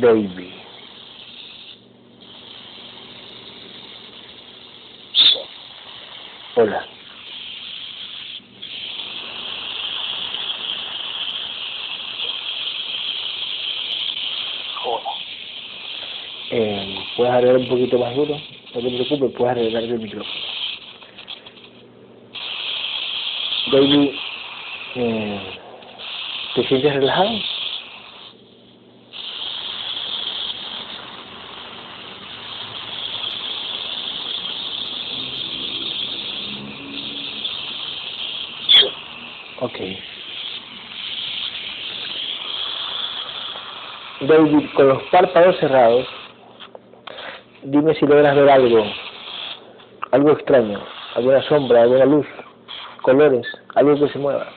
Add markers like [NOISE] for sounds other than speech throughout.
Baby. Hola. Eh, ¿Puedes arreglar un poquito más duro? No te preocupes, puedes arreglar el micrófono. Baby, eh, ¿te sientes relajado? Con los párpados cerrados, dime si logras ver algo, algo extraño, alguna sombra, alguna luz, colores, algo que se mueva.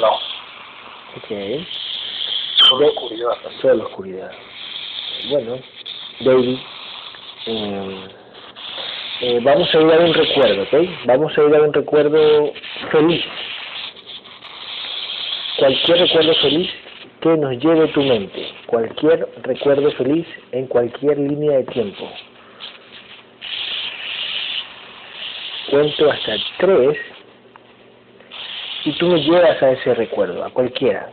No. Ok. Solo De- oscuridad. Solo oscuridad. Bueno, David, eh, eh, vamos a un recuerdo, ¿ok? Vamos a a un recuerdo feliz. Cualquier recuerdo feliz que nos lleve tu mente. Cualquier recuerdo feliz en cualquier línea de tiempo. Cuento hasta tres y tú me llevas a ese recuerdo, a cualquiera,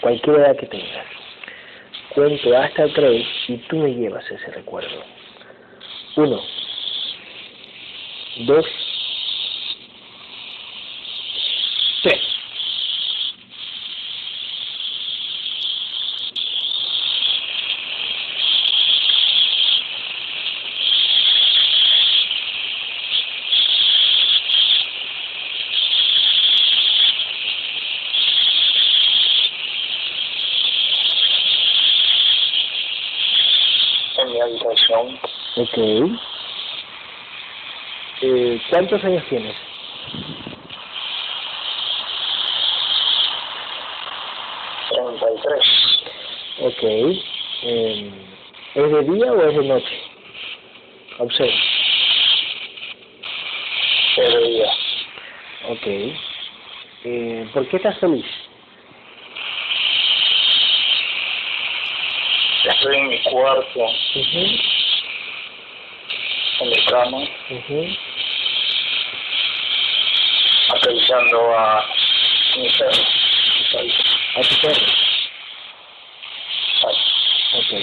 cualquier edad que tengas. Cuento hasta tres y tú me llevas ese recuerdo. Uno, dos, tres. En mi habitación, Ok. Eh, ¿Cuántos años tienes? treinta y tres. Ok. Eh, ¿Es de día o es de noche? Observa. Pero día. Ok. Eh, ¿Por qué estás feliz? Estoy en mi cuarto, Ujú, en mi cama, avisando a mi perro. A tu perro.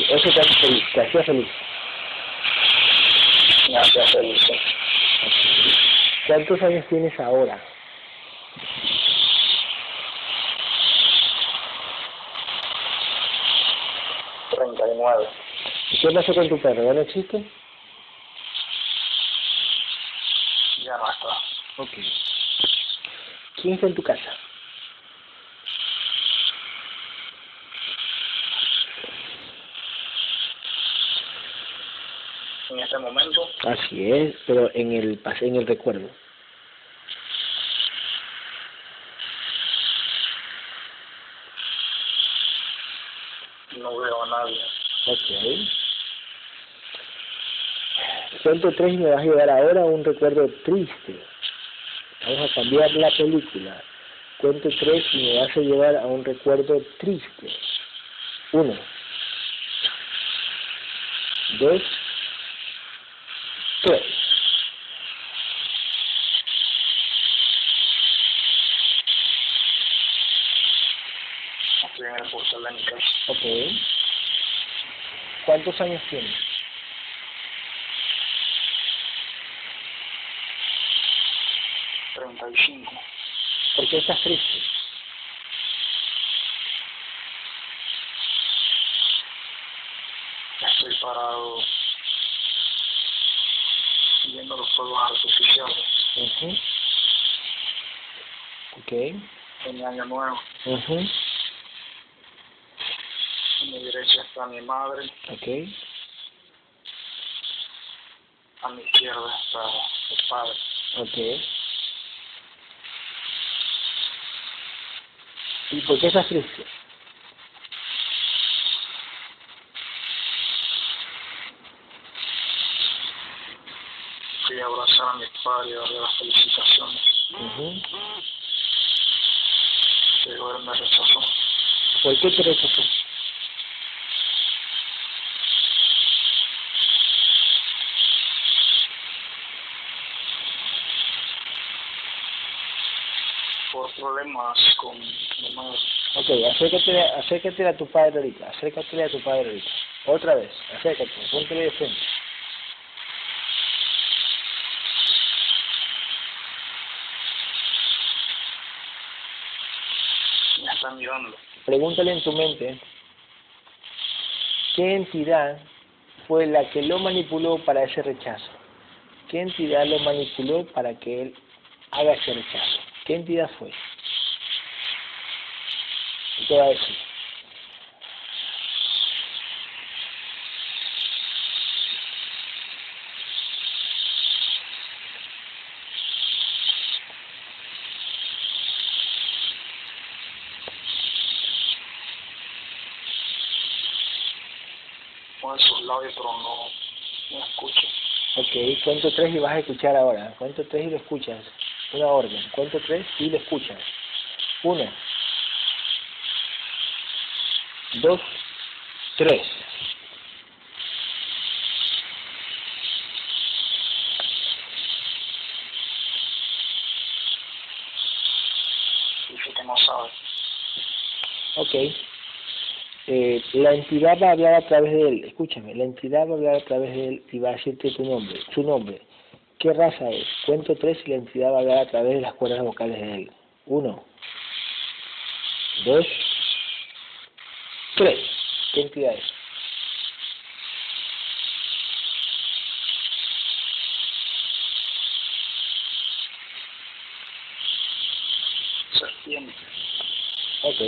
Eso te hace feliz, te hacía feliz. Me hacía feliz. ¿Cuántos años tienes ahora? Treinta y nueve. ¿Qué pasó con tu perro? ¿Ya no existe? Ya no está. Okay. 15 en tu casa. En este momento. Así es, pero en el en el recuerdo. No veo a nadie. Ok. Cuento tres me vas a llevar ahora un recuerdo triste. Vamos a cambiar la película. Cuento tres y me vas a llevar a un recuerdo triste. Uno. Dos. Tres. Porcelánica. Ok. ¿Cuántos años tienes? Treinta y cinco. ¿Por qué estás triste? Estoy parado viendo los fuegos artificiales Ujú. Ok. en año nuevo. Ujú. A mi derecha está mi madre, Ok. a mi izquierda está mi padre. Ok. ¿Y por qué esa fricción? Quería abrazar a mis padres y darle las felicitaciones. Uh -huh. Pero él me rechazó. ¿Por qué te rechazó? Problemas con mi madre. Ok, acércate, acércate a tu padre ahorita, acércate a tu padre ahorita. Otra vez, acércate, de frente. Me está mirando. Pregúntale en tu mente, ¿qué entidad fue la que lo manipuló para ese rechazo? ¿Qué entidad lo manipuló para que él haga ese rechazo? ¿Qué entidad fue? Y te va a decir. Sus labios, pero no, no escucho. Ok, cuento tres y vas a escuchar ahora. Cuento tres y lo escuchas. Una orden. Cuento tres y lo escuchas. Uno. Dos. Tres. Ok. Eh, la entidad va a hablar a través de él. Escúchame. La entidad va a hablar a través de él y va a decirte tu nombre. Su nombre. ¿Qué raza es? Cuento tres y la entidad va a hablar a través de las cuerdas vocales de él. Uno. Dos. Tres. ¿Qué entidad es? Serpiente. Ok.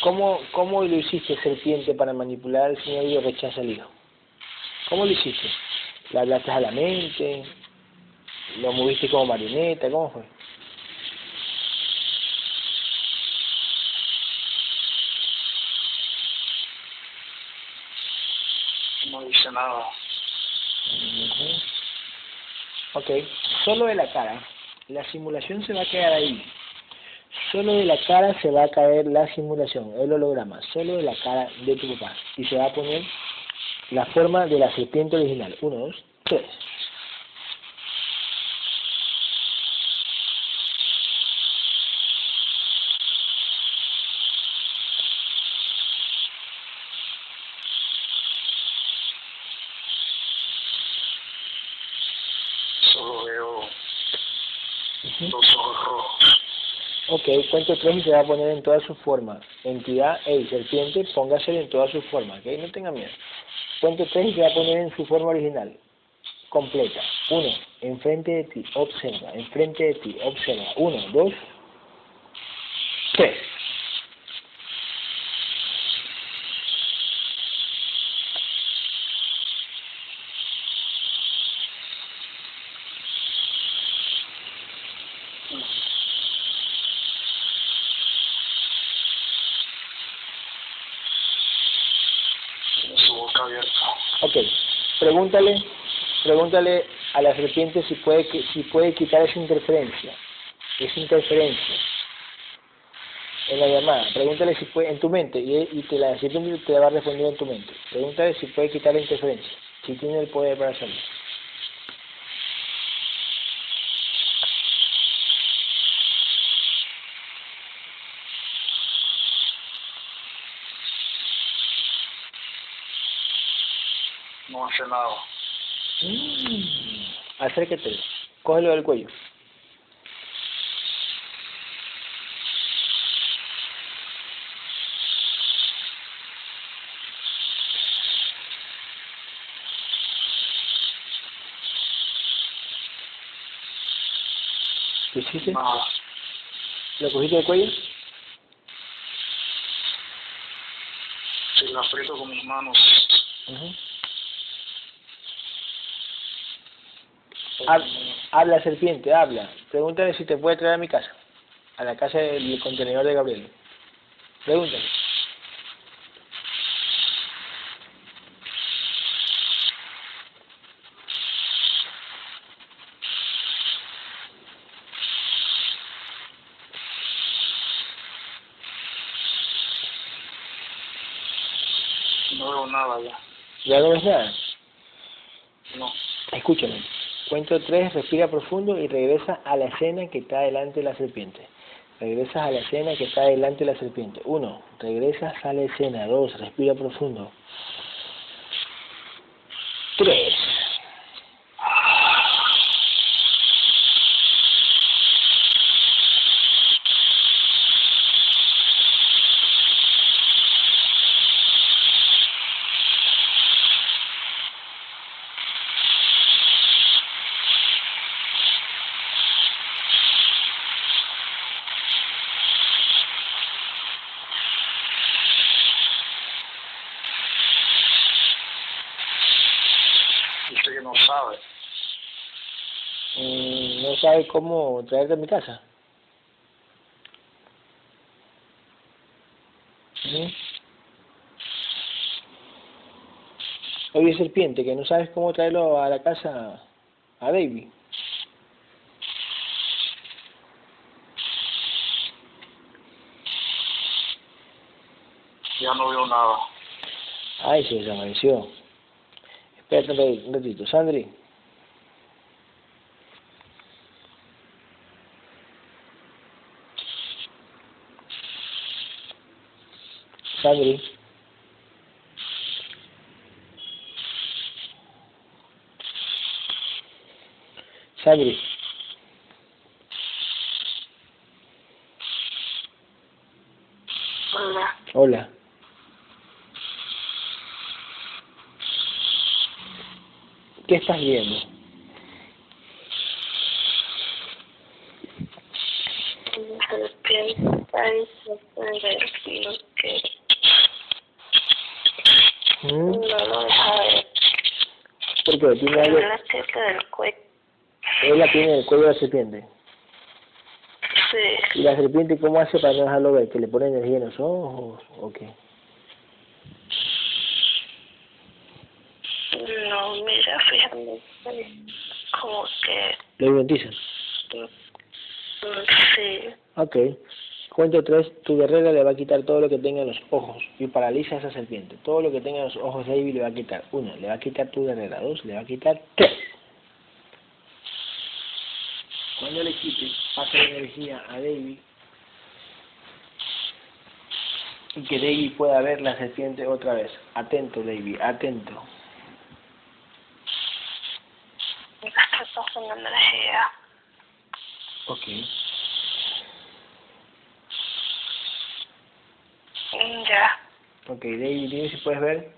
¿Cómo, ¿Cómo lo hiciste, serpiente, para manipular al Señor y lo rechaza al Hijo? ¿Cómo lo hiciste? ¿Le hablaste a la mente? ¿Lo moviste como marioneta? ¿Cómo fue? No dice nada. Ok, solo de la cara. La simulación se va a quedar ahí. Solo de la cara se va a caer la simulación, el holograma. Solo de la cara de tu papá. Y se va a poner la forma de la serpiente original. Uno, dos, tres. Solo veo dos ojos rojos. Ok, cuento tres y se va a poner en toda su forma. Entidad, hey, serpiente, póngase en toda su forma, ok, no tenga miedo. Cuento tres y se va a poner en su forma original, completa. Uno, enfrente de ti, observa, enfrente de ti, observa. Uno, dos, tres. Pregúntale, pregúntale a la serpiente si puede, si puede quitar esa interferencia, esa interferencia en la llamada. Pregúntale si puede, en tu mente, y, y te la serpiente te va a responder en tu mente. Pregúntale si puede quitar la interferencia, si tiene el poder para hacerlo. No nada. Mm. Acércate, cógelo del cuello. ¿Qué hiciste? Nada. ¿Lo cogiste del cuello? Si la aprieto con mis manos, Ujú. Habla serpiente, habla. Pregúntale si te puede traer a mi casa, a la casa del contenedor de Gabriel. Pregúntale. No veo nada ya. ¿Ya no ves nada? No. Escúchame. Cuento tres, respira profundo y regresa a la escena que está delante de la serpiente. Regresas a la escena que está delante de la serpiente. Uno, regresas a la escena. Dos, respira profundo. Cómo traerte a mi casa. Ujú. Oye, serpiente, que no sabes cómo traerlo a la casa a David. Ya no veo nada. Ay, se desapareció. Espérate un ratito. Sandri. Sandri. Hola, Hola. ¿Qué estás viendo serpiente ahí se puede decir que ¿Mm? no lo deja ver. ¿Tiene algo? La teta del cuello. Ella tiene el cuello de la serpiente. Sí, ¿Y la serpiente cómo hace para no dejarlo ver? ¿Que le pone energía en los ojos o qué? no, mira, fíjate, como que, ¿Lo hipnotizan? mm, sí, Ok. Cuento tres, tu guerrera le va a quitar todo lo que tenga en los ojos y paraliza a esa serpiente. Todo lo que tenga en los ojos David le va a quitar. Uno, le va a quitar tu guerrera. Dos, le va a quitar tres. Cuando le quites, pasa energía a David y que David pueda ver la serpiente otra vez. Atento, David, atento. Ok. Mm, Ya, Ok, David, dime si puedes ver.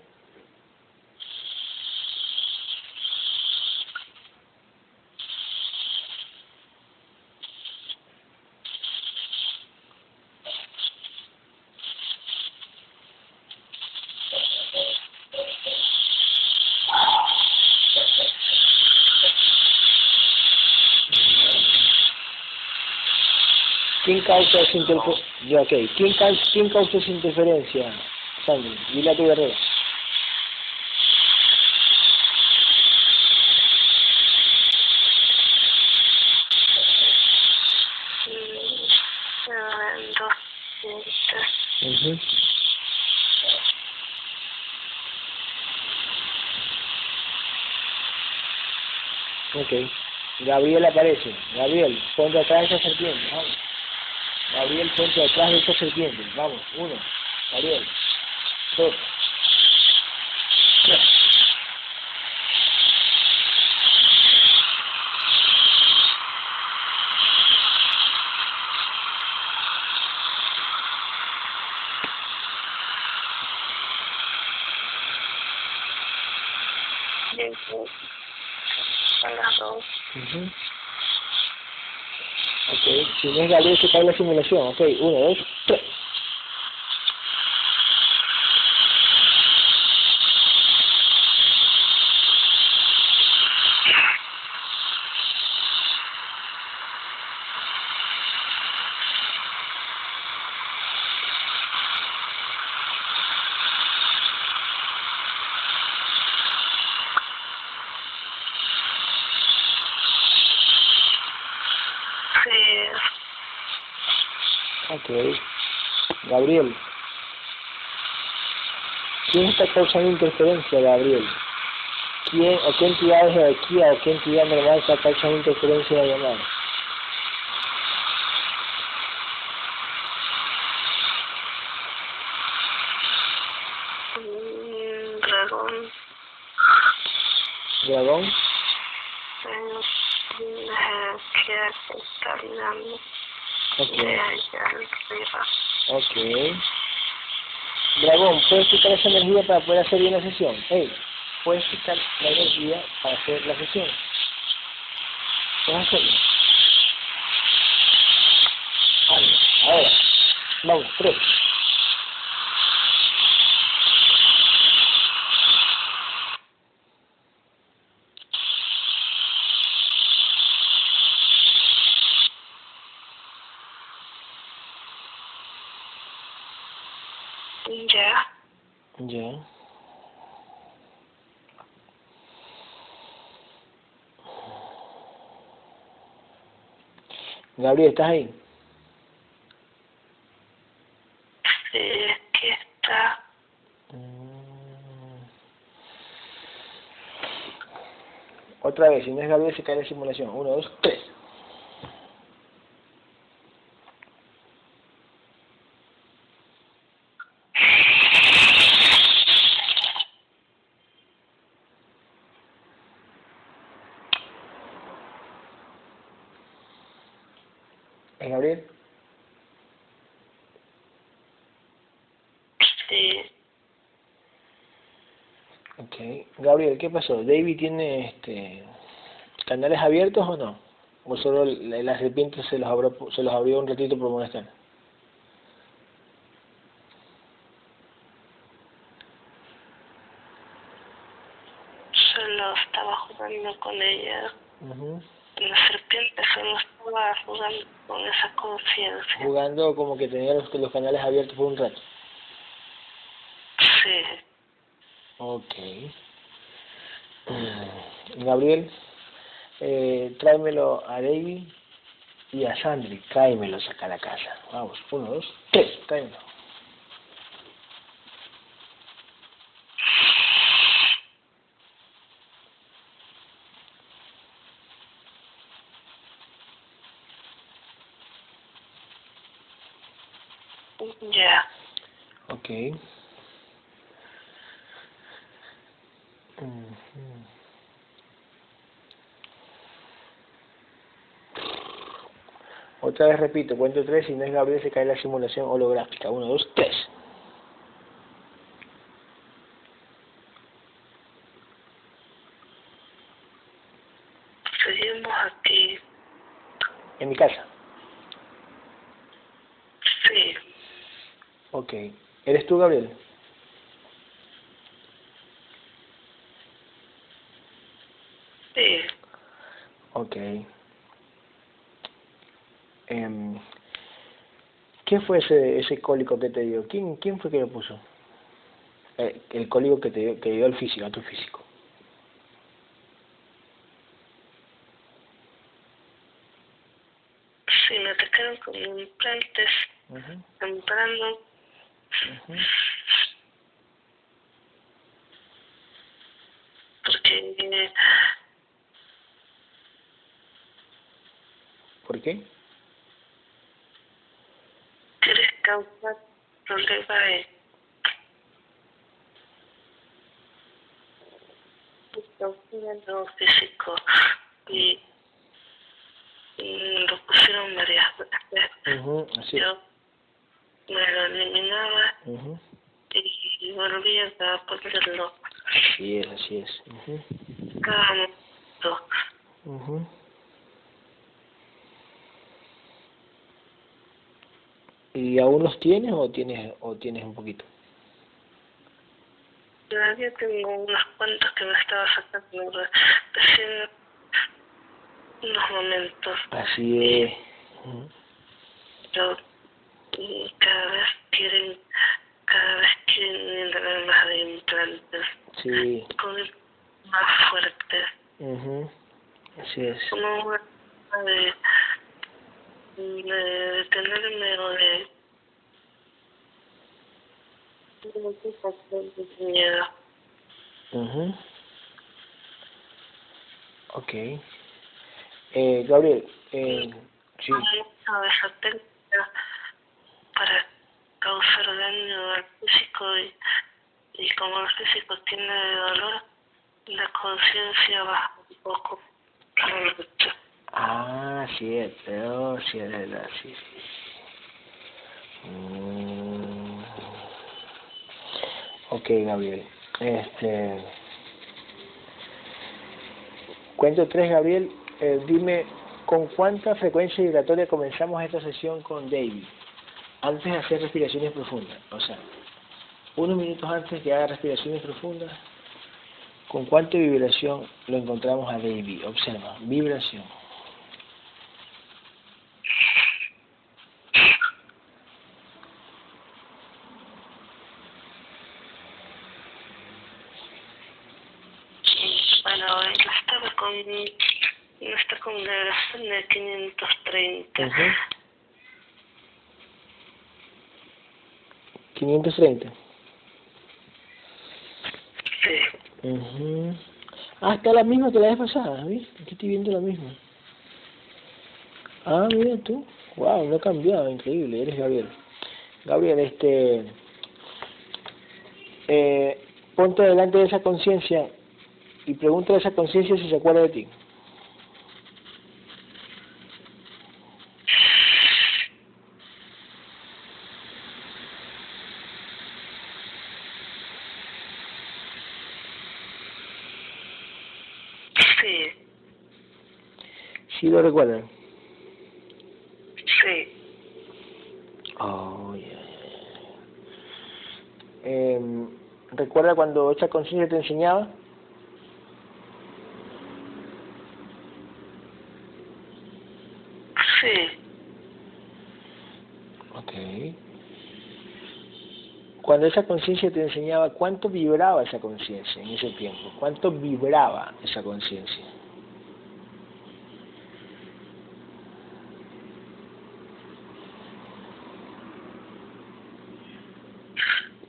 ¿Quién causa esa interferencia? Ya, ok. ¿Quién, ca- ¿Quién causa esa interferencia, Sandy? Dile a tu guerrero. Ujú. Ok. Gabriel aparece. Gabriel, ponte atrás de esa serpiente. Vamos. Gabriel, ponte atrás de esa serpiente. Vamos. Uno. Gabriel. Dos. Dos, Ujú. Ok. Si no es Gabriel, que la simulación. Ok. Uno, dos, Gabriel. ¿Quién está causando interferencia, Gabriel? ¿Quién o qué entidad es jerarquía o qué entidad normal está causando interferencia en la llamada? Dragón. ¿Dragón? Una jerarquía está ligando Ok, de allá arriba. Ok. Dragón, ¿puedes quitar esa energía para poder hacer bien la sesión? Hey, ¿puedes quitar la energía para hacer la sesión? ¿Puedes hacerlo? Vale, ahora, vamos, tres. Gabriel, ¿estás ahí? Sí, aquí está. Otra vez, si no es Gabriel, se cae la simulación. Uno, dos, tres. Gabriel? Sí. Ok. Gabriel, ¿qué pasó? ¿David tiene este canales abiertos o no? ¿O solo la, serpiente se los, abrió, se los abrió un ratito por molestar? Solo estaba jugando con ella. Ujú. La serpiente solo jugando con esa conciencia. Jugando como que tenía los, los canales abiertos por un rato. Sí. Ok. Mm, Gabriel, eh, tráemelo a David y a Sandri. Tráemelos acá a la casa. Vamos, uno, dos, tres, tráemelo. Ya. Otra vez repito, cuento tres, si no es Gabriel se cae la simulación holográfica. Uno, dos, tres. Seguimos aquí. En mi casa. Sí. Ok. ¿Eres tú, Gabriel? Sí. Ok. Em, ¿Qué fue ese, ese cólico que te dio? ¿Quién, quién fue que lo puso? Eh, el cólico que te dio, que dio el físico, a tu físico. Sí, me atacaron con implantes. Ujú, Temprano. Porque ¿Por qué? quiere causar problemas en en lo físico y, y lo pusieron varias veces. Ujú, así es. Yo me lo eliminaba y volvía a ponerlo Así es, así es. Ujú, cada momento. ujú. ¿Y aún los tienes o tienes o tienes un poquito? Todavía tengo unas cuantas que me estaba sacando re- recién unos momentos. Así es. Ujú. Pero cada vez quieren, cada vez quieren entrar más de implantes, Sí. con más fuertes, Ujú. Así es. como una forma de, de detenerme o de miedo. mhm Ok. Eh, Gabriel, eh, sí. De técnica para causar daño al físico y, y como el físico tiene dolor, la conciencia baja un poco. Ah, cierto, sí, es verdad, sí. sí. Mm. Ok, Gabriel. Este. Cuento tres, Gabriel. Eh, dime, ¿con cuánta frecuencia vibratoria comenzamos esta sesión con David? Antes de hacer respiraciones profundas. O sea, unos minutos antes que haga respiraciones profundas, ¿con cuánta vibración lo encontramos a David? Observa, vibración. Bueno, él estaba con, está con vibración de 530. Ujú. 530. Sí. Ujú. Ah, está la misma que la vez pasada, ¿viste? Aquí estoy viendo la misma. Ah, mira tú. Wow, no ha cambiado, increíble. Eres Gabriel. Gabriel, este. Eh, ponte delante de esa conciencia y pregúntale a esa conciencia si se acuerda de ti. Sí, ¿Sí lo recuerdan? sí. Oh, ya. Em, ¿Recuerda cuando esa conciencia te enseñaba? Sí, Ok. Cuando esa conciencia te enseñaba, ¿cuánto vibraba esa conciencia en ese tiempo? ¿Cuánto vibraba esa conciencia?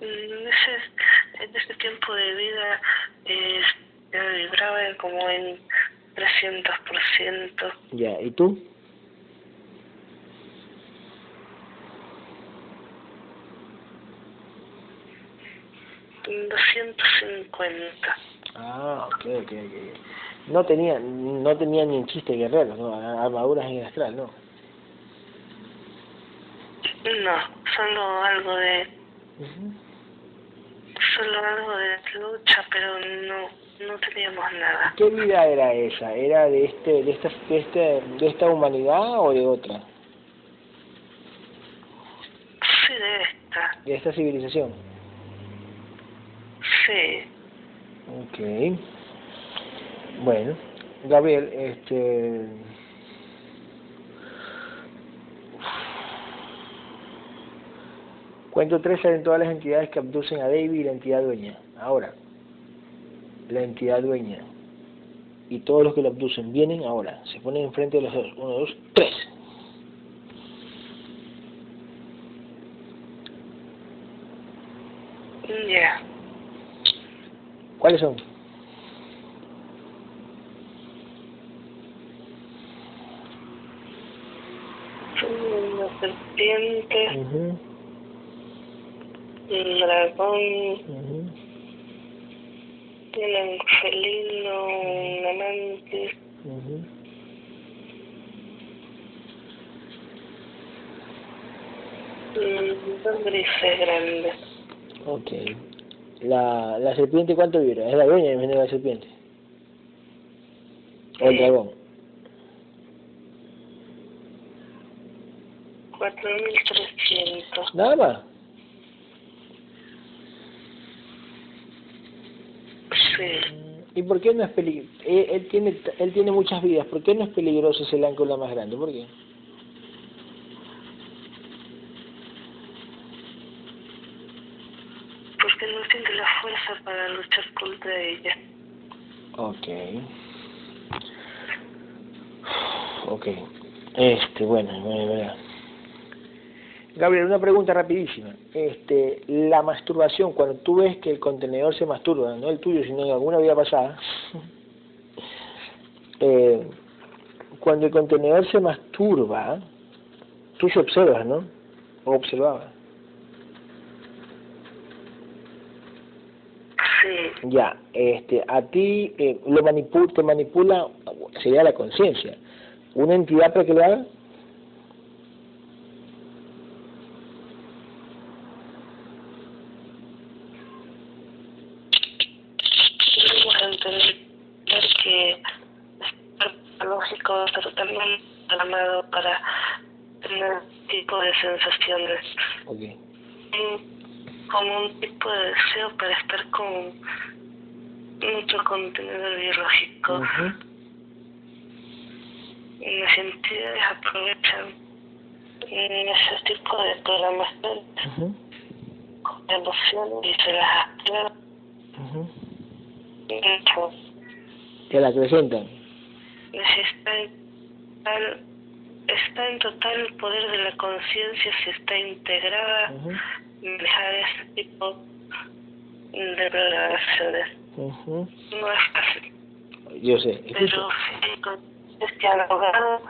en ese, en ese tiempo de vida eh, yo vibraba como en 300%. Ya, ¿y tú? en 250. Ah, ok, ok, ok. No tenía, no tenía ni en chiste guerreros, ¿no? Armaduras en el astral, ¿no? No, solo algo de Ujú. solo algo de lucha, pero no no teníamos nada. ¿Qué vida era esa? ¿Era de este, de esta, de este, de esta humanidad o de otra? Sí, de esta. De esta civilización. Sí. Ok. Bueno, Gabriel, este. Cuento tres eventuales entidades que abducen a David y la entidad dueña. Ahora, la entidad dueña y todos los que lo abducen vienen ahora, se ponen enfrente de los dos. Uno, dos, tres. Ya. ¿Cuáles son? Una serpiente, Ujú, un dragón, ujú. Un angelino, un amante, Ujú. mm, dos grises grandes. Ok. La, la serpiente, ¿cuánto vibra? Es la dueña de la serpiente. O el dragón. 4.300. Nada más. Sí. ¿Y por qué no es peligroso? Él, él tiene, él tiene muchas vidas. ¿Por qué no es peligroso ese ángulo más grande? ¿Por qué? Porque no tiene la fuerza para luchar contra ella. Ok. Ok. Este, bueno, bueno, bueno. Gabriel, una pregunta rapidísima. Este, la masturbación, cuando tú ves que el contenedor se masturba, no el tuyo, sino de alguna vida pasada, [LAUGHS] eh, cuando el contenedor se masturba, tú se observas, ¿no? O observabas. Sí, Ya, este, a ti eh, lo manipula, te manipula, sería la conciencia. ¿Una entidad para que lo haga? debemos entender que es lógico pero también programado para tener tipo de sensaciones. Ok. Un- como un tipo de deseo para estar con mucho contenido biológico. Ujú. Y las entidades aprovechan ese tipo de programación Ujú. con emociones y se las activan Ujú. mucho. Que la acrecentan. Total, está en total el poder de la conciencia si está integrada Ujú. manejar ese tipo de programaciones. No es fácil, Yo sé. Pero sí, con- es que han logrado,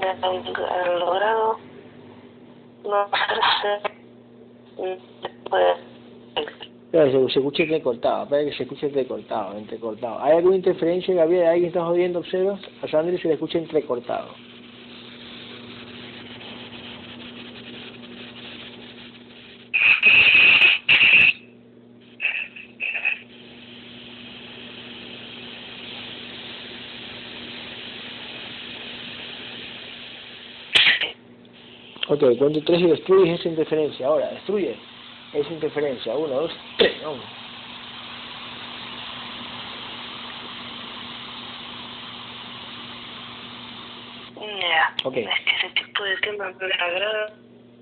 han, han logrado no hacerse pues, Espera, se, se escucha entrecortado, espera que se escuche entrecortado, entrecortado. ¿Hay alguna interferencia, Gabriel? ¿Alguien está jodiendo, observas? A Sandri se le escucha entrecortado. Ok, cuento tres y destruyes esa interferencia. Ahora, destruye esa interferencia. Uno, dos, tres. Vamos. ya, Ok. es que ese tipo de temas me agrada.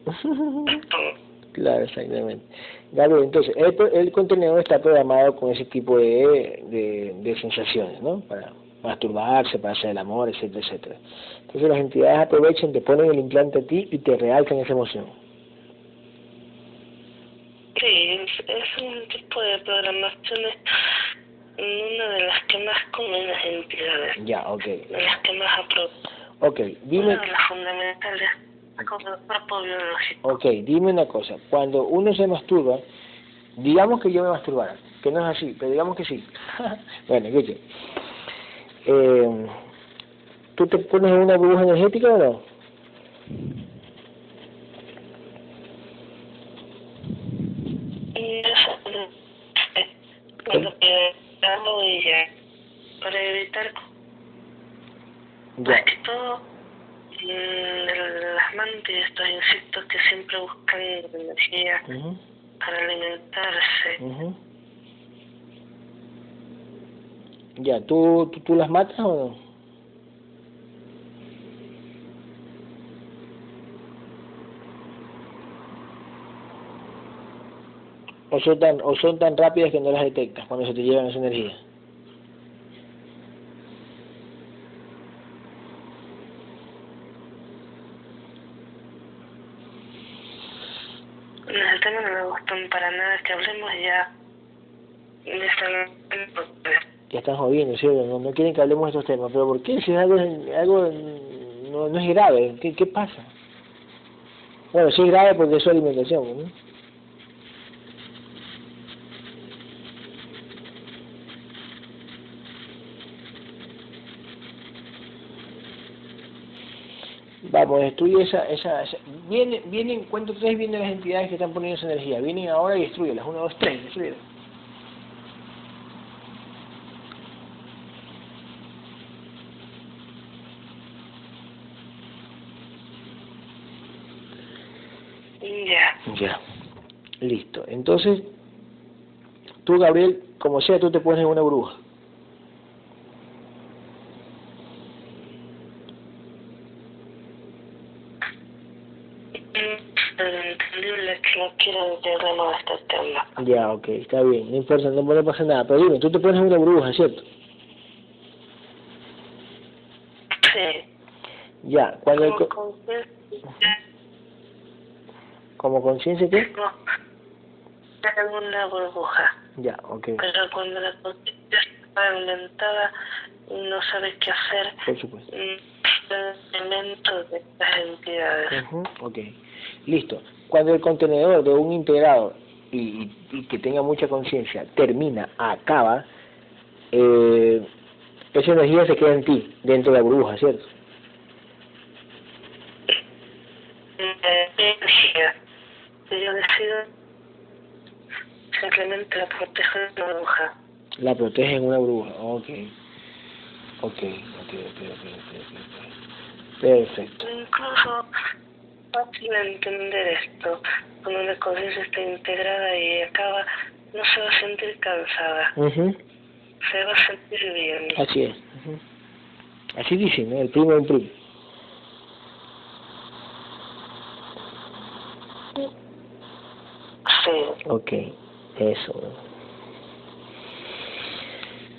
[LAUGHS] Claro, exactamente. Gabriel, entonces, el, el contenedor está programado con ese tipo de, de, de sensaciones, ¿no? Para masturbarse, para hacer el amor, etcétera, etcétera. Entonces las entidades aprovechan, te ponen el implante a ti y te realzan esa emoción. Sí, es, es un tipo de programaciones, una de las que más comen las entidades, Ya, ok. de las que más aprovechan. Ok, dime, Una de las fundamentales el cuerpo biológico. ok, dime una cosa. Cuando uno se masturba, digamos que yo me masturbara, que no es así, pero digamos que sí. [LAUGHS] bueno, escuche. Eh, ¿Tú te pones una burbuja energética o no? Eh, cuando quedamos y ya, para evitar más que todo mm, las mantis, estos insectos que siempre buscan energía para alimentarse. Ya, ¿tú, tú, ¿tú las matas o no? O son, tan, o son tan rápidas que no las detectas cuando se te llevan esa energía. El tema no me gustan para nada que hablemos ya de esa Ya están jodiendo, ¿sí? no, no quieren que hablemos de estos temas. ¿Pero por qué? Si es algo, algo no, no es grave, ¿qué, ¿qué pasa? Bueno, sí es grave porque es su alimentación. Vamos, destruye esa, esa, esa- vienen, cuento tres, vienen las entidades que están poniendo esa energía. Vienen ahora y destruyelas. Uno, dos, tres, destruyelas. Ya, Ya. Listo. Entonces, tú, Gabriel, como sea, tú te pones una bruja. Mm. Ya, ok, está bien. No importa, no, no pasa nada. Pero dime, tú te pones una bruja, ¿cierto? Sí, Ya, cuando el... como co- conciencia ¿Como conciencia qué? No, en una burbuja. Ya, ok. Pero cuando la conciencia está fragmentada, no sabes qué hacer. Por supuesto. elemento de estas entidades. Ujú, ok. Listo. Cuando el contenedor de un integrado y, y- y que tenga mucha conciencia termina, acaba, eh, esa energía se queda en ti, dentro de la burbuja, ¿cierto? La protege en una burbuja. Ok. Ok, ok, ok, ok, ok. Perfecto. Incluso fácil entender esto. Cuando la conciencia está integrada y acaba, no se va a sentir cansada, Ujú, se va a sentir bien. Así es. ujú. Así dicen, ¿no? El primo del primo. Sí. Ok, eso.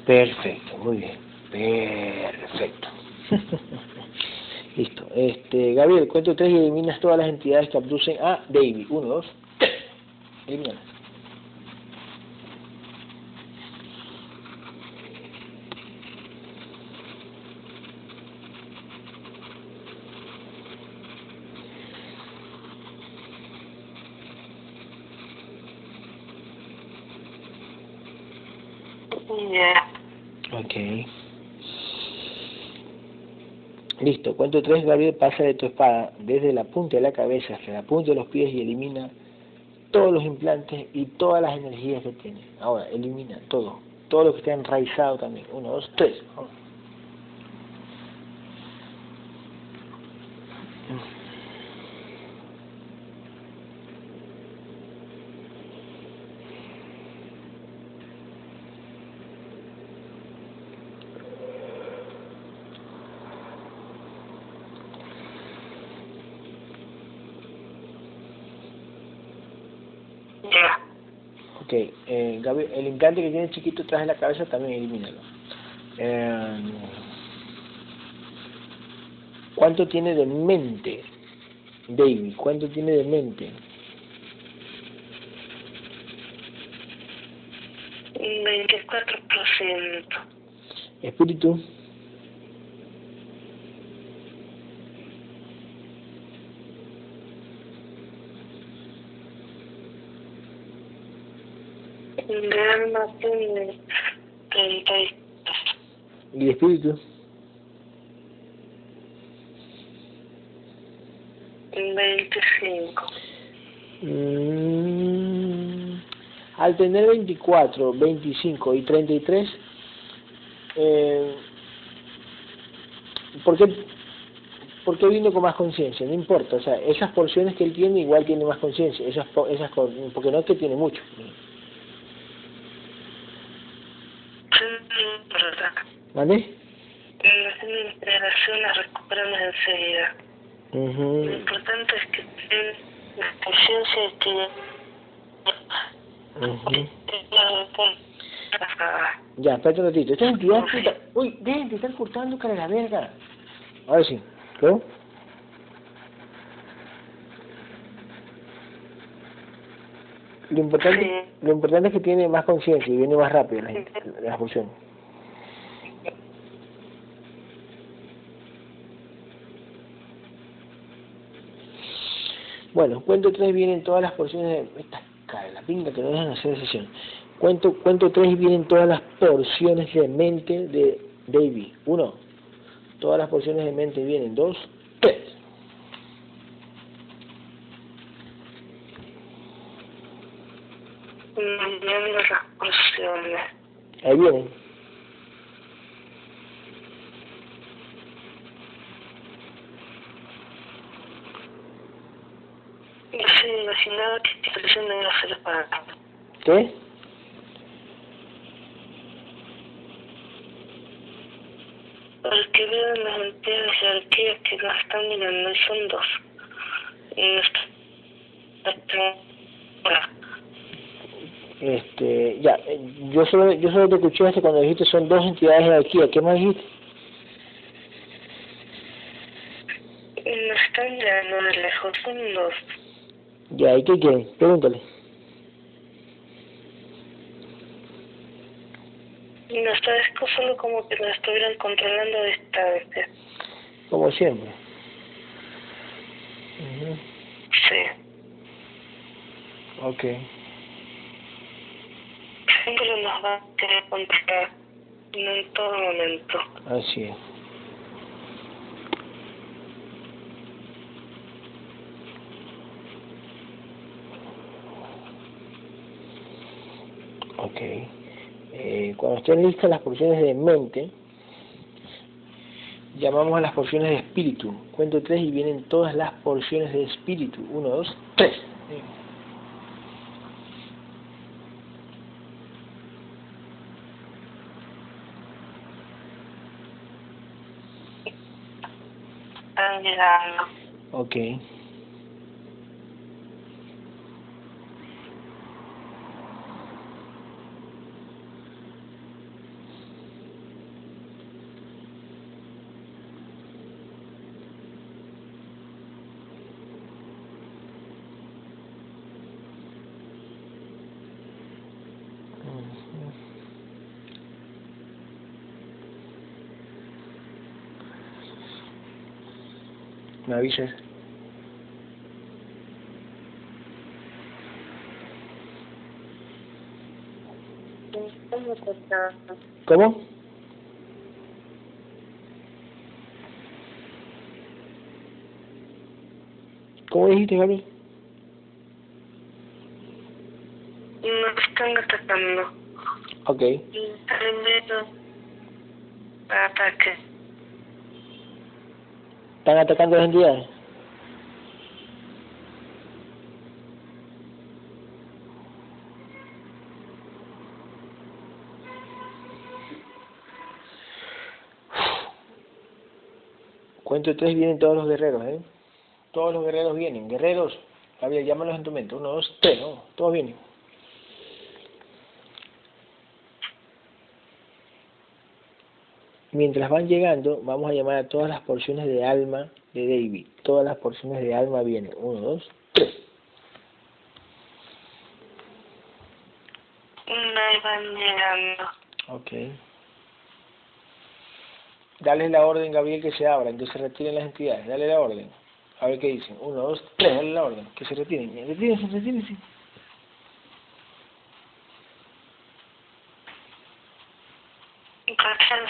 Perfecto, muy bien. Perfecto. [LAUGHS] Listo. Este, Gabriel, cuento tres y eliminas todas las entidades que abducen a David. Uno, dos, tres. Elimínalas. Listo. Cuento tres, Gabriel, pasa de tu espada desde la punta de la cabeza hasta la punta de los pies y elimina todos los implantes y todas las energías que tiene. Ahora, elimina todo. Todo lo que esté enraizado también. Uno, dos, tres. Vamos. Ya. Ok, eh, Gabriel, el implante que tiene chiquito atrás de la cabeza también elimínalo. Eh, ¿Cuánto tiene de mente, David? ¿Cuánto tiene de mente? Un 24%. Espíritu, Tiene 33. y espíritu, 25. Mm, al tener 24, 25 y 33, eh, ¿por, qué, ¿por qué vino con más conciencia? No importa, o sea, esas porciones que él tiene igual tiene más conciencia, esas, esas porque no es que tiene mucho. Sí, verdad. ¿Vale? En la integración la recuperamos enseguida. Lo Ujú. importante es que tengan la conciencia de que. Ah, Ya, espérate un ratito. Esta entidad puta. Uy, ven, te están cortando cara la verga. Ahora sí. ¿Qué? Lo importante, Sí. lo importante es que tiene más conciencia y viene más rápido las, las funciones. Bueno, cuento tres vienen todas las porciones de... Esta cara, la pinga que no dejan hacer sesión. Cuento, cuento tres y vienen todas las porciones de mente de David. Uno, todas las porciones de mente vienen. Dos, tres. viendo las porciones. Ahí vienen. Yo se imaginaba que no iba a ser para ¿Qué? Porque veo en las entidades jerarquías que nos están mirando y son dos. No Este, ya, eh, yo solo, yo solo te escuché hasta cuando dijiste son dos entidades de aquí. ¿Qué más dijiste? nos están mirando de lejos, son dos. Ya, ¿y qué quieren? Pregúntale. No está solo como que lo estuvieran controlando a distancia. Como siempre. Ujú. Sí. Ok. Siempre nos va a querer controlar. No en todo momento. Así es. Ok. Eh, cuando estén listas las porciones de mente, llamamos a las porciones de espíritu. Cuento tres y vienen todas las porciones de espíritu. Uno, dos, tres. Ok. ¿Cómo? ¿Cómo? ¿Cómo dijiste, Gabriel? Nos están atacando. Ok. Primero, ataque. ¿Están atacando las entidades? Cuento tres vienen todos los guerreros, ¿eh? Todos los guerreros vienen. Guerreros, Gabriel, llámalos en tu mente. Uno, dos, tres, ¿no? Todos vienen. Mientras van llegando, vamos a llamar a todas las porciones de alma de David. Todas las porciones de alma vienen. Uno, dos, tres. No van llegando. Ok. Dale la orden, Gabriel, que se abran, que se retiren las entidades. Dale la orden. A ver qué dicen. Uno, dos, tres. Dale la orden. Que se retiren. Retírense, retírense. Entonces,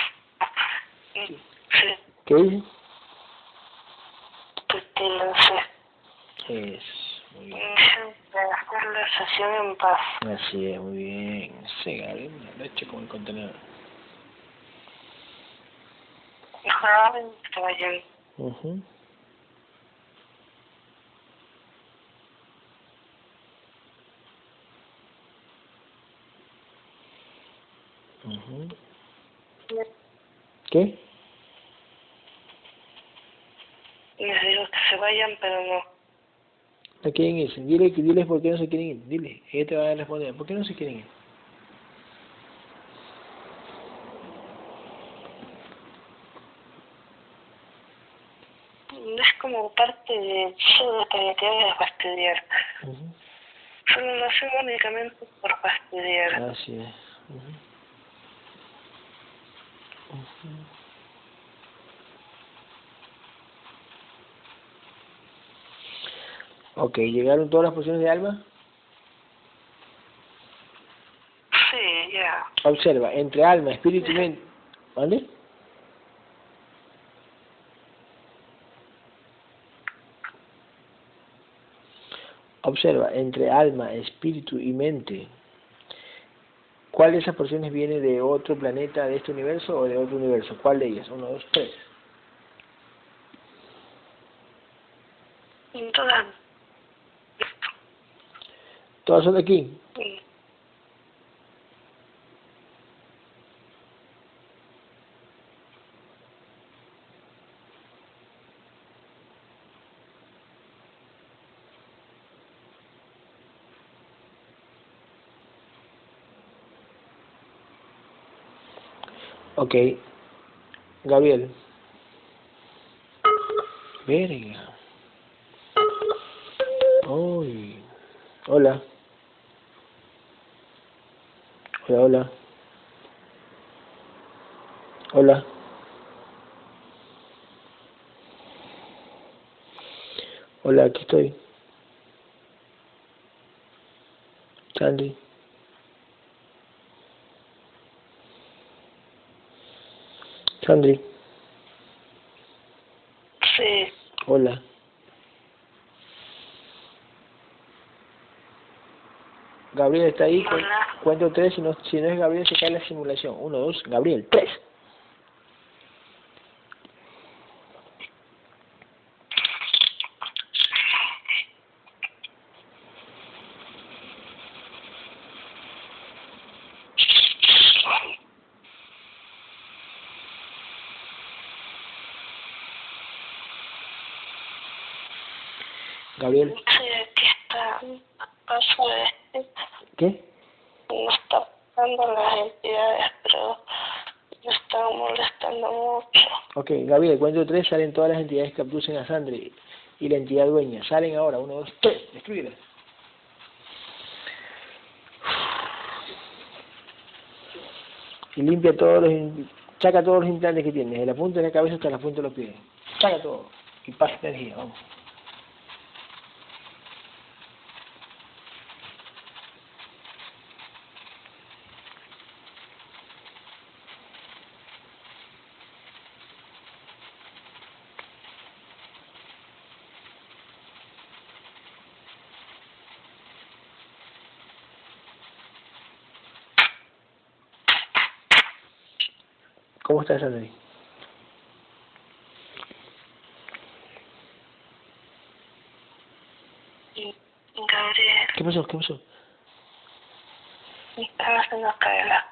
sí, ¿Qué dicen? retírense. Es. Muy bien. Dejen de hacer la sesión en paz. Así es, muy bien. Gabriel, una leche con el contenedor. Ojalá que vayan. Ujú. Ujú. ¿Qué? Les digo que se vayan, pero no. ¿No quieren irse? Dile, que- diles por qué no se quieren ir. Dile. Ella te va a responder. ¿Por qué no se quieren ir? Es como parte de su tarea de fastidiar. Ujú. Solo lo hacen únicamente por fastidiar. Así es. Ok, ¿llegaron todas las porciones de alma? Sí, ya. Observa, entre alma, espíritu y mente. ¿Vale? Observa, entre alma, espíritu y mente. ¿Cuál de esas porciones viene de otro planeta de este universo o de otro universo? ¿Cuál de ellas? Uno, dos, tres. Todas. ¿Todas son de aquí? Ok. Gabriel. Verga. Uy. Hola. Hola, hola. Hola. Aquí estoy. Sandy. Sandri. Sí, Hola. Gabriel está ahí. Hola. Cuento tres. Si no, si no es Gabriel, se cae la simulación. Uno, dos. Gabriel. Tres. Gabriel. sí, aquí está. Paso de ¿Qué? no está pasando las entidades, pero me están molestando mucho. Cuento tres. Salen todas las entidades que abducen a Sandri y la entidad dueña. Salen ahora. Uno, dos, tres. Destruyelas. Y limpia todos los, saca todos los implantes que tienes, de la punta de la cabeza hasta la punta de los pies. Saca todo. Y pasa energía, vamos. ¿Cómo estás, Sandri? Y Gabriel, ¿Qué pasó? ¿Qué pasó? están haciendo caer las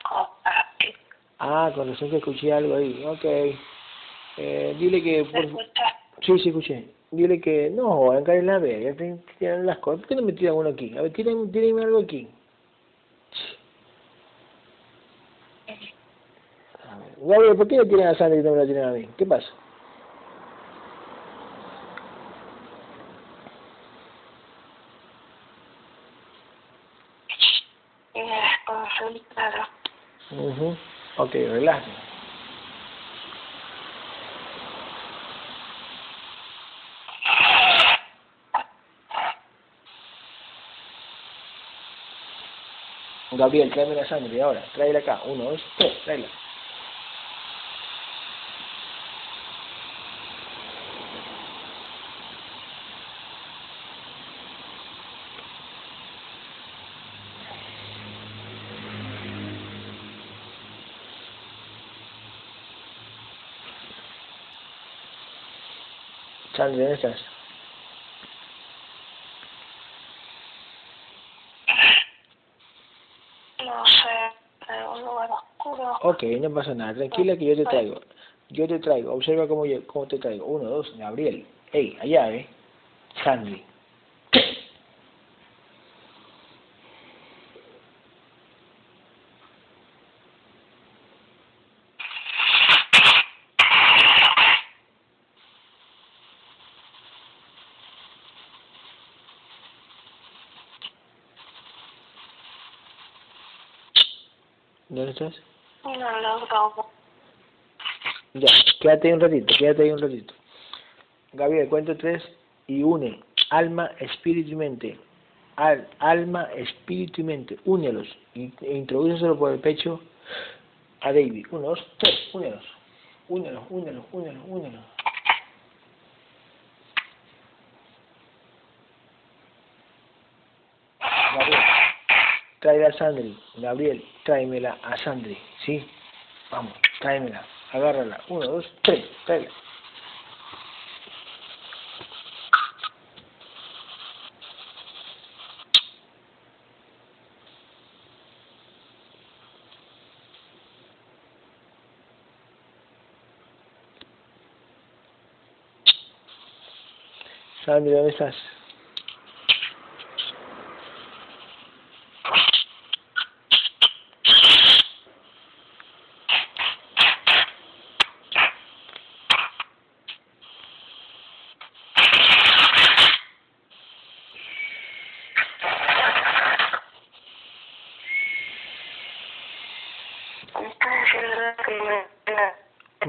aquí. Ah, con razón que escuché algo ahí. Ok. Eh, dile que... ¿Me Por... Sí, sí, escuché. Dile que no, van a caer en la te tiran las cosas. ¿Por qué no me tiran uno aquí? A ver, tírenme algo aquí. A ver, Gabriel, ¿por qué le tiran a Sandra y no me la tiran a mí? ¿Qué pasa? Me desconcentraron. Mhm. Ok, relájate. Gabriel, tráeme la sangre ahora. Tráela acá. Uno, dos, tres. Tráela. ¿Dónde estás? No sé, en un lugar oscuro. Ok, no pasa nada. Tranquila que yo te traigo. Yo te traigo. Observa cómo, yo, cómo te traigo. Uno, dos, Gabriel. Ey, allá, ¿eh? Sandy. Logro. Ya, quédate ahí un ratito, quédate ahí un ratito. Gabriel, cuento tres y une alma, espíritu y mente. Al, alma, espíritu y mente, únelos e introdúceselo por el pecho a David. Uno, dos, tres, únelos. Únelos, únelos, únelos, únelos. Gabriel, tráela a Sandri. Gabriel, tráemela a Sandri. ¿Sí? Vamos, tráemela. Agárrala. Uno, dos, tres. Tráela. Sandri, ¿dónde estás?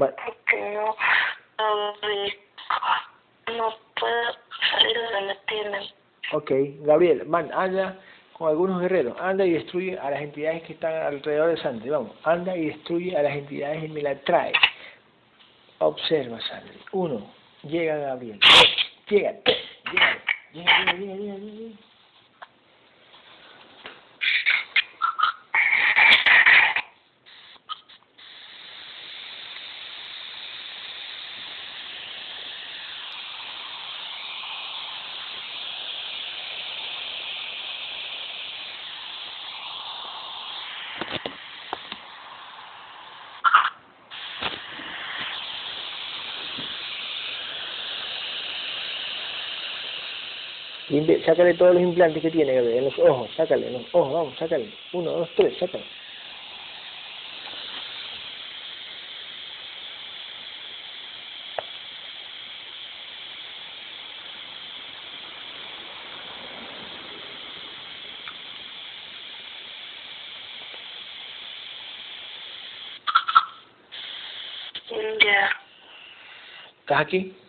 Va- porque no, no, no puedo salir de donde tienen. Gabriel, man, anda con algunos guerreros, anda y destruye a las entidades que están alrededor de Sandri, vamos, anda y destruye a las entidades y me la trae. Observa, Sandri. Uno, llega Gabriel. Llega, llega, llega, llega, llega, llega, llega. Sácale todos los implantes que tiene, en los ojos, sácale, en los ojos, vamos, sácale. Uno, dos, tres, sácale. Ya, ¿Estás aquí?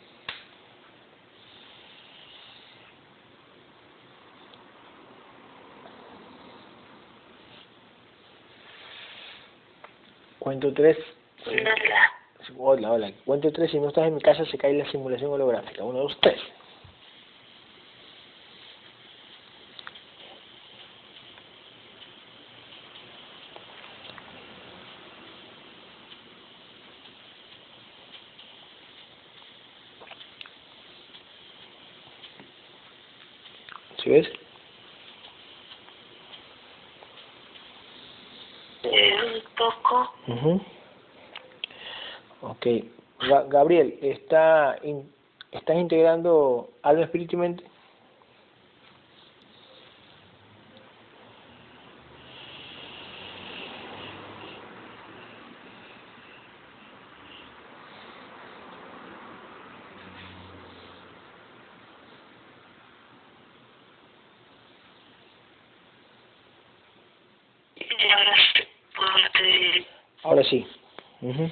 Cuento tres. hola. Hola, hola. Cuento tres. Si no estás en mi casa, se cae la simulación holográfica. Uno, dos, tres. ¿Sí ves? Eh, un poco, Ujú. Ok. Ga- Gabriel, ¿está in- ¿estás integrando alma, espíritu y mente? ahora sí sí. Ujú.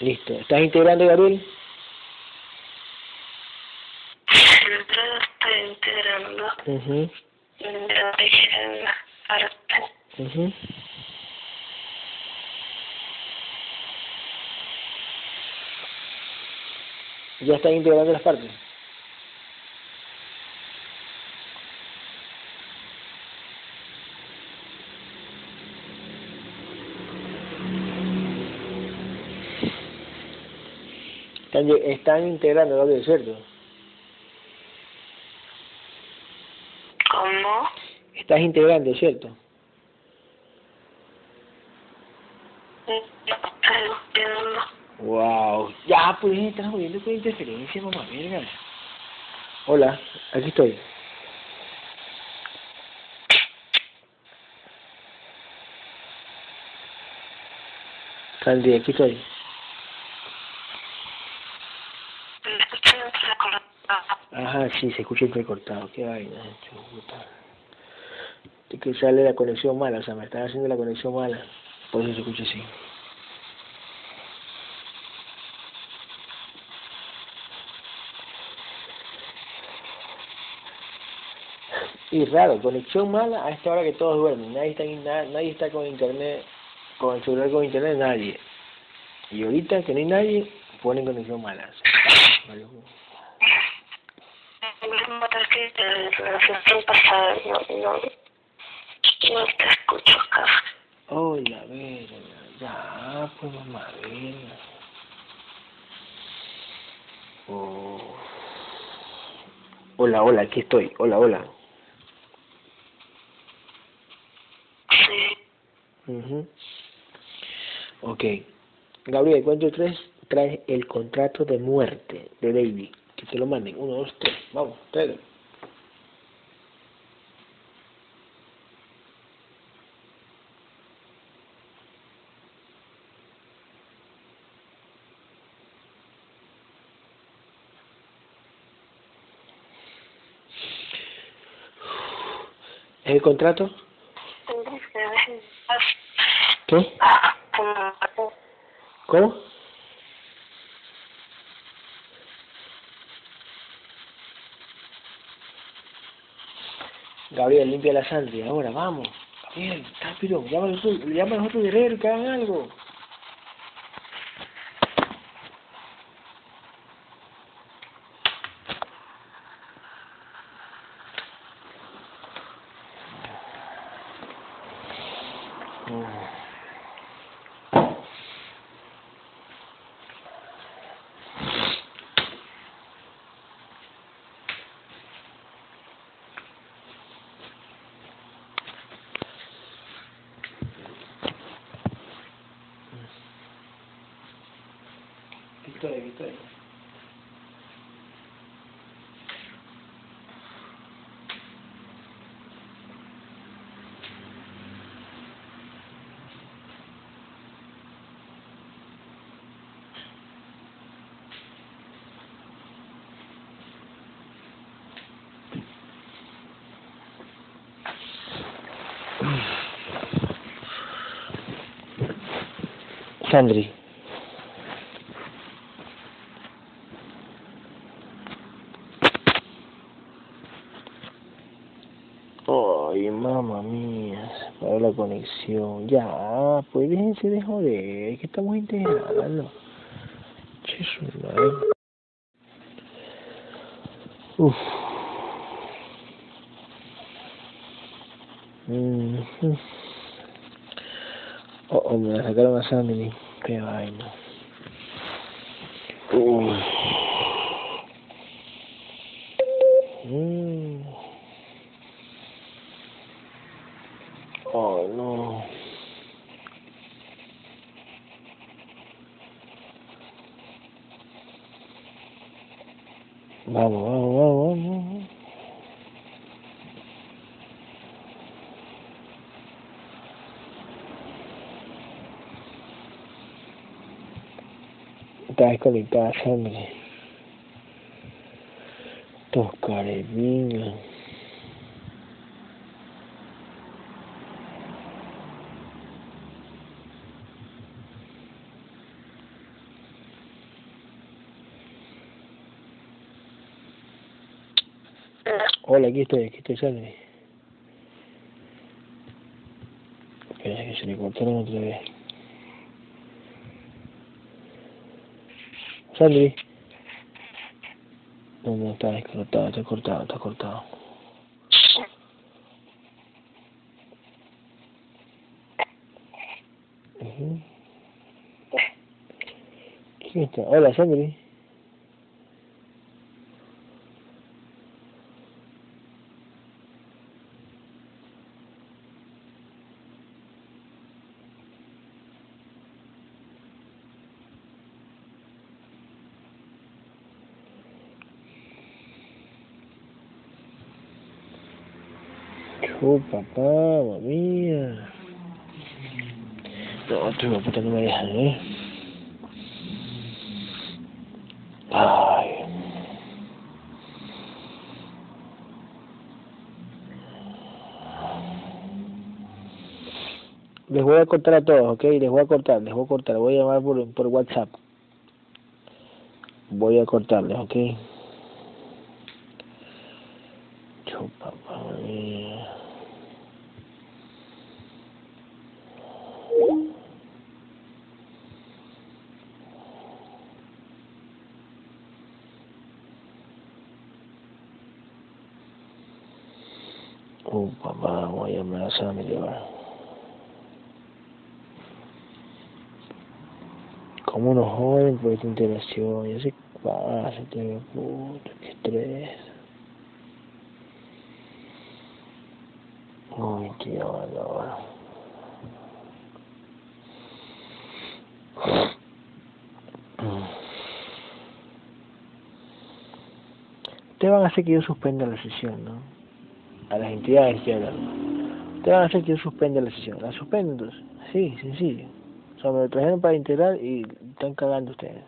Listo. ¿Estás integrando, Gabriel? estoy integrando Ujú. de origen arte. Ujú. ¿Ya estás integrando las partes? Están, están integrando, Gabriel, ¿cierto? ¿Cómo? Estás integrando, ¿cierto? No. Wow. Ya, pues estás jodiendo con interferencia, mamá, verga. Hola, aquí estoy. Candy, aquí estoy. Me escuché entrecortado. Ajá, sí, se escucha entrecortado. Qué vaina. Es que sale la conexión mala, o sea, me están haciendo la conexión mala. Por eso se escucha así. Y raro, conexión mala a esta hora que todos duermen. Nadie está, na- nadie está con internet, con el celular con internet, nadie. Y ahorita que no hay nadie, ponen conexión mala. Vale. Mismo que de la sesión pasada no, no, no te escucho casi. Hola, verga. Ya, pues mamá, verga. Oh. Hola, hola, aquí estoy. Hola, hola. Sí, mhm Ok. Gabriel, cuento tres, traes el contrato de muerte de David. Que te lo manden. Uno, dos, tres. Vamos. ¿Es el contrato? ¿Qué? Ah, ¿Cómo? Gabriel, limpia la sangre. Ahora, vamos. Los, otros- llama a los otros guerreros que hagan algo. Sandri. Ay, mamá mía, se paró la conexión. Ya, pues déjense de joder, que estamos integrando. Madre. Uf. Mhm. Oh, oh, me la sacaron a Sandy. Qué vaina. Uf. Mm. Oh, no. Vamos, vamos, vamos, vamos. Está desconectada, Sandra. Toscar el vino. Hola, aquí estoy, aquí estoy, Sandra. Espera, que se le cortaron otra vez. Sandri. No, no, está descortado, está cortado, está cortado. Ujú. ¿Quién está? Hola, Sandri. Oh, papá, mamá mía. No, hijo de puta no me dejan, ¿eh? Ay. Les voy a cortar a todos, ¿ok? Les voy a cortar, les voy a cortar. Voy a llamar por, por WhatsApp. Voy a cortarles, ¿ok? Yo, papá, mía. Oh, papá, voy a llamar a Sammy ahora. ¿Cómo nos joden por esta integración? Ya sé qué pasa, tío, puta, qué estrés. Uy, tío, no. Ustedes van a hacer que yo suspenda la sesión, ¿no? A las entidades que hablan. Ustedes van a hacer que yo suspenda la sesión. ¿La suspendo entonces? Sí, sencillo. O sea, me lo trajeron para integrar y están cagando ustedes.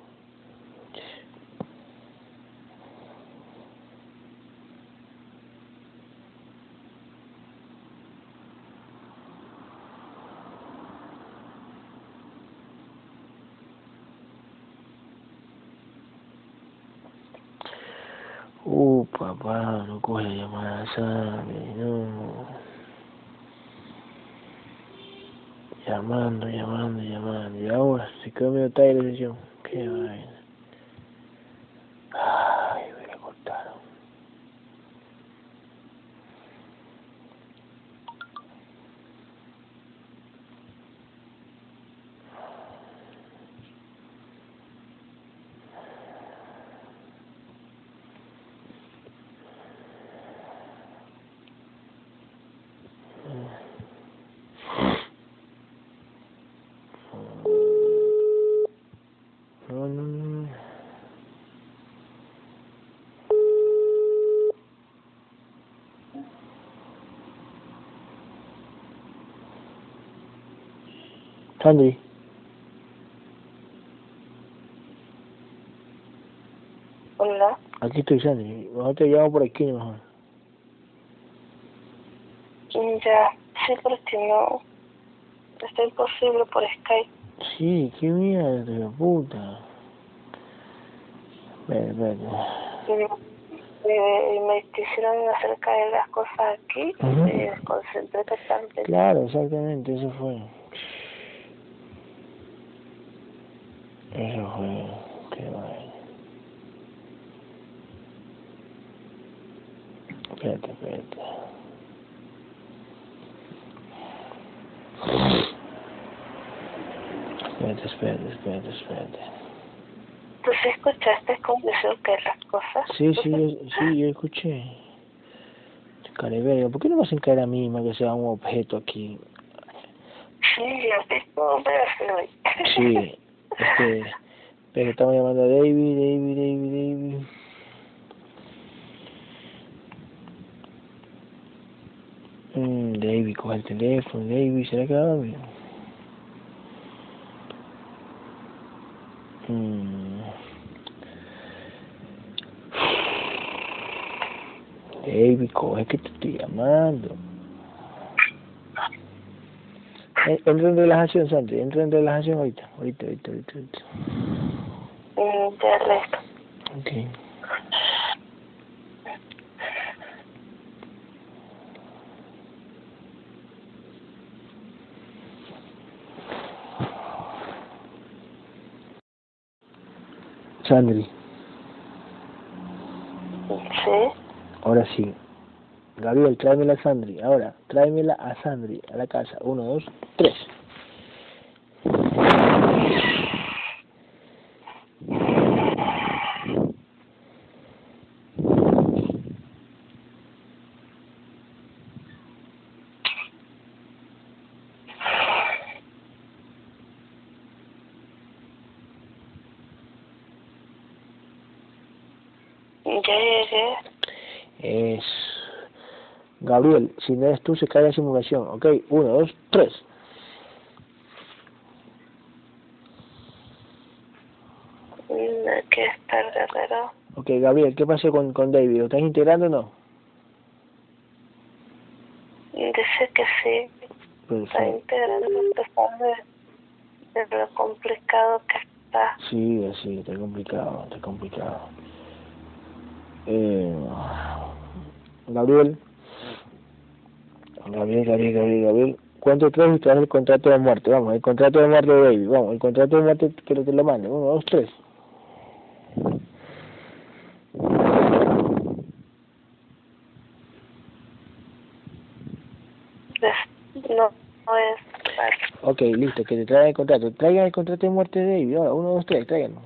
Uh, papá, no coge la llamada, ¿sabe? No. Llamando, llamando, llamando. Y ahora se medio tarde la. Qué vaina. Ay, me la cortaron. No, no, no. no. Sandy, Hola. aquí estoy Sandy. Nosotros te llamo por aquí mejor. Ya, sí, pero es que no. Está imposible por Skype. Sí, qué mierda, de puta. Espérate. Y, y me quisieron acerca de las cosas aquí Ujú. y me desconcentré totalmente. Claro, exactamente, eso fue. Eso fue. Qué vaina. Espérate, espérate. Espérate, espérate, espérate, espérate. ¿Tú sí escuchaste cómo decían que las cosas? Sí, sí, yo, sí, yo escuché. Careverga, ¿por qué no me hacen caer a mí, más que sea un objeto aquí? Sí, yo tengo hoy. Sí, [LAUGHS] este, pero estamos llamando a David, David, David, David. Mm, David, coge el teléfono, David, ¿será que va a dormir? Mm. David, coge que te estoy llamando. En- Entra en relajación, Santi, entra en relajación ahorita, ahorita, ahorita, ahorita. ahorita. Mm, ya resto. Okay. Sandri, Sí. ahora sí. Gabriel, tráemela a Sandri. Ahora, tráemela a Sandri a la casa. Uno, dos, tres. Ya llegué. Es. Gabriel, si no eres tú, se cae la simulación. Ok, uno, dos, tres. Mm, Aquí está el guerrero. Ok, Gabriel, ¿qué pasó con, con David? ¿Lo estás integrando o no? Dice que sí. Está Perfecto. integrando a pesar de, de lo complicado que está. Sí, sí, está complicado, está complicado. Eh, Gabriel, Gabriel, Gabriel, Gabriel, Gabriel, cuento tres y traes el contrato de muerte. Vamos, el contrato de muerte de David. Vamos, el contrato de muerte quiero que te lo mande. Uno, dos, tres. No, no es. Ok, listo, que te traigan el contrato. Traigan el contrato de muerte de David. Ahora, uno, dos, tres, tráiganlo.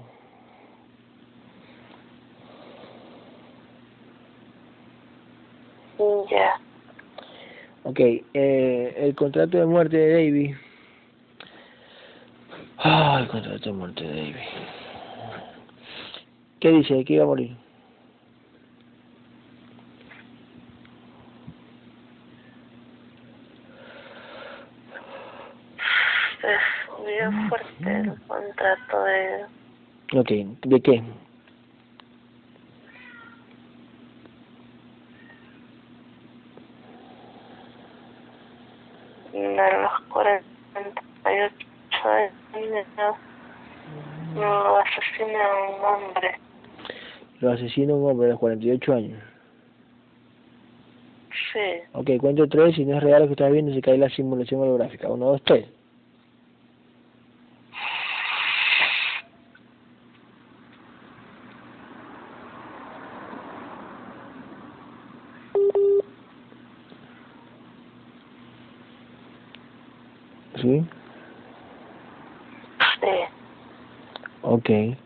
Mm, Ya. Ok, eh, el contrato de muerte de David. Ah, el contrato de muerte de David. ¿Qué dice? ¿Que iba a morir? Es bien fuerte el contrato de... Ok, ¿de qué? De los 48 años no asesina a un hombre. Lo asesina un hombre de 48 años. Sí. Ok, cuento tres, si no es real lo que estás viendo, se cae la simulación holográfica. Uno, dos, tres. Ok.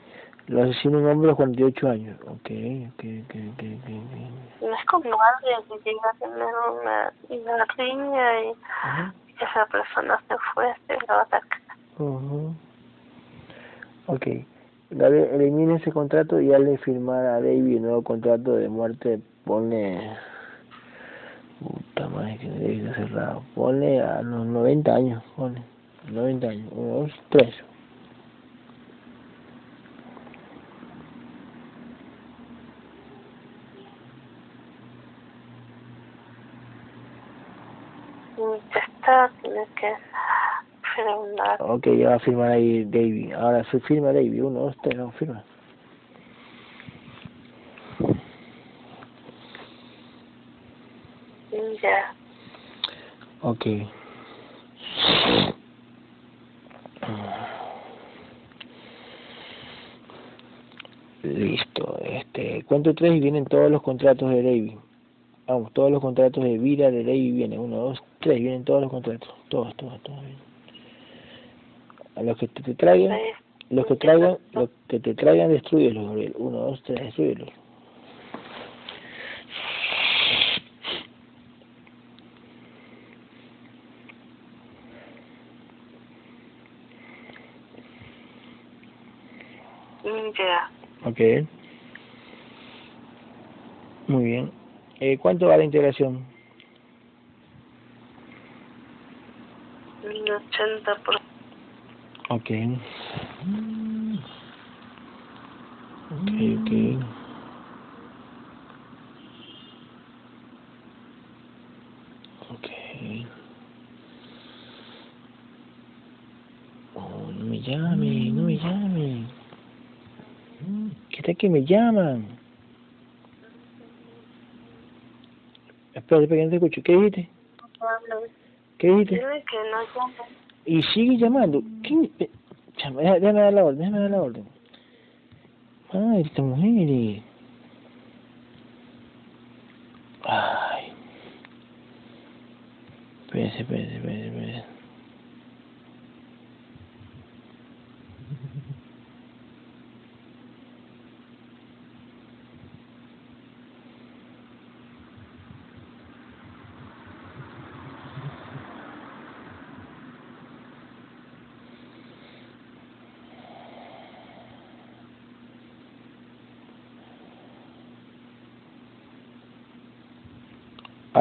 Lo asesina un hombre de 48 años. Ok, ok, ok, ok, okay. No es comulgable que llegue a tener una, una riña y Ajá. esa persona se fue, se lo ataca. Uh -huh. Ok. Elimina ese contrato y hazle firmar a David un nuevo contrato de muerte. Ponle. Puta madre, que David está cerrado. Ponle a los 90 años. Ponle. 90 años. Unos 3. Está, tiene que firmar. Ok, ya va a firmar ahí David. Ahora se firma David. Uno, dos, tres. No, firma. Ya. Ok. Listo. Este, cuento tres y vienen todos los contratos de David. Vamos, todos los contratos de vida de David vienen. Uno, dos, tres, vienen todos los contratos. Todos, todos, todos. A los que te, te traigan, los que traigan, los que te traigan, destruyelos, Gabriel. Uno, dos, tres, destruyelos. Ya. Ok. Muy bien. Eh, ¿Cuánto va la integración? Un 80 por Ok. Ok, ok. Ok. Oh, no me llame, no me llame. ¿Qué tal que me llaman? Espera, espera, que no te escucho. ¿Qué dijiste? ¿Qué que no llame. Y sigue llamando. Eh, chama, Déjame, dar la orden, déjame dar la orden. Ay, esta mujer. Ay. Espérese, espérese, espérese, espérese.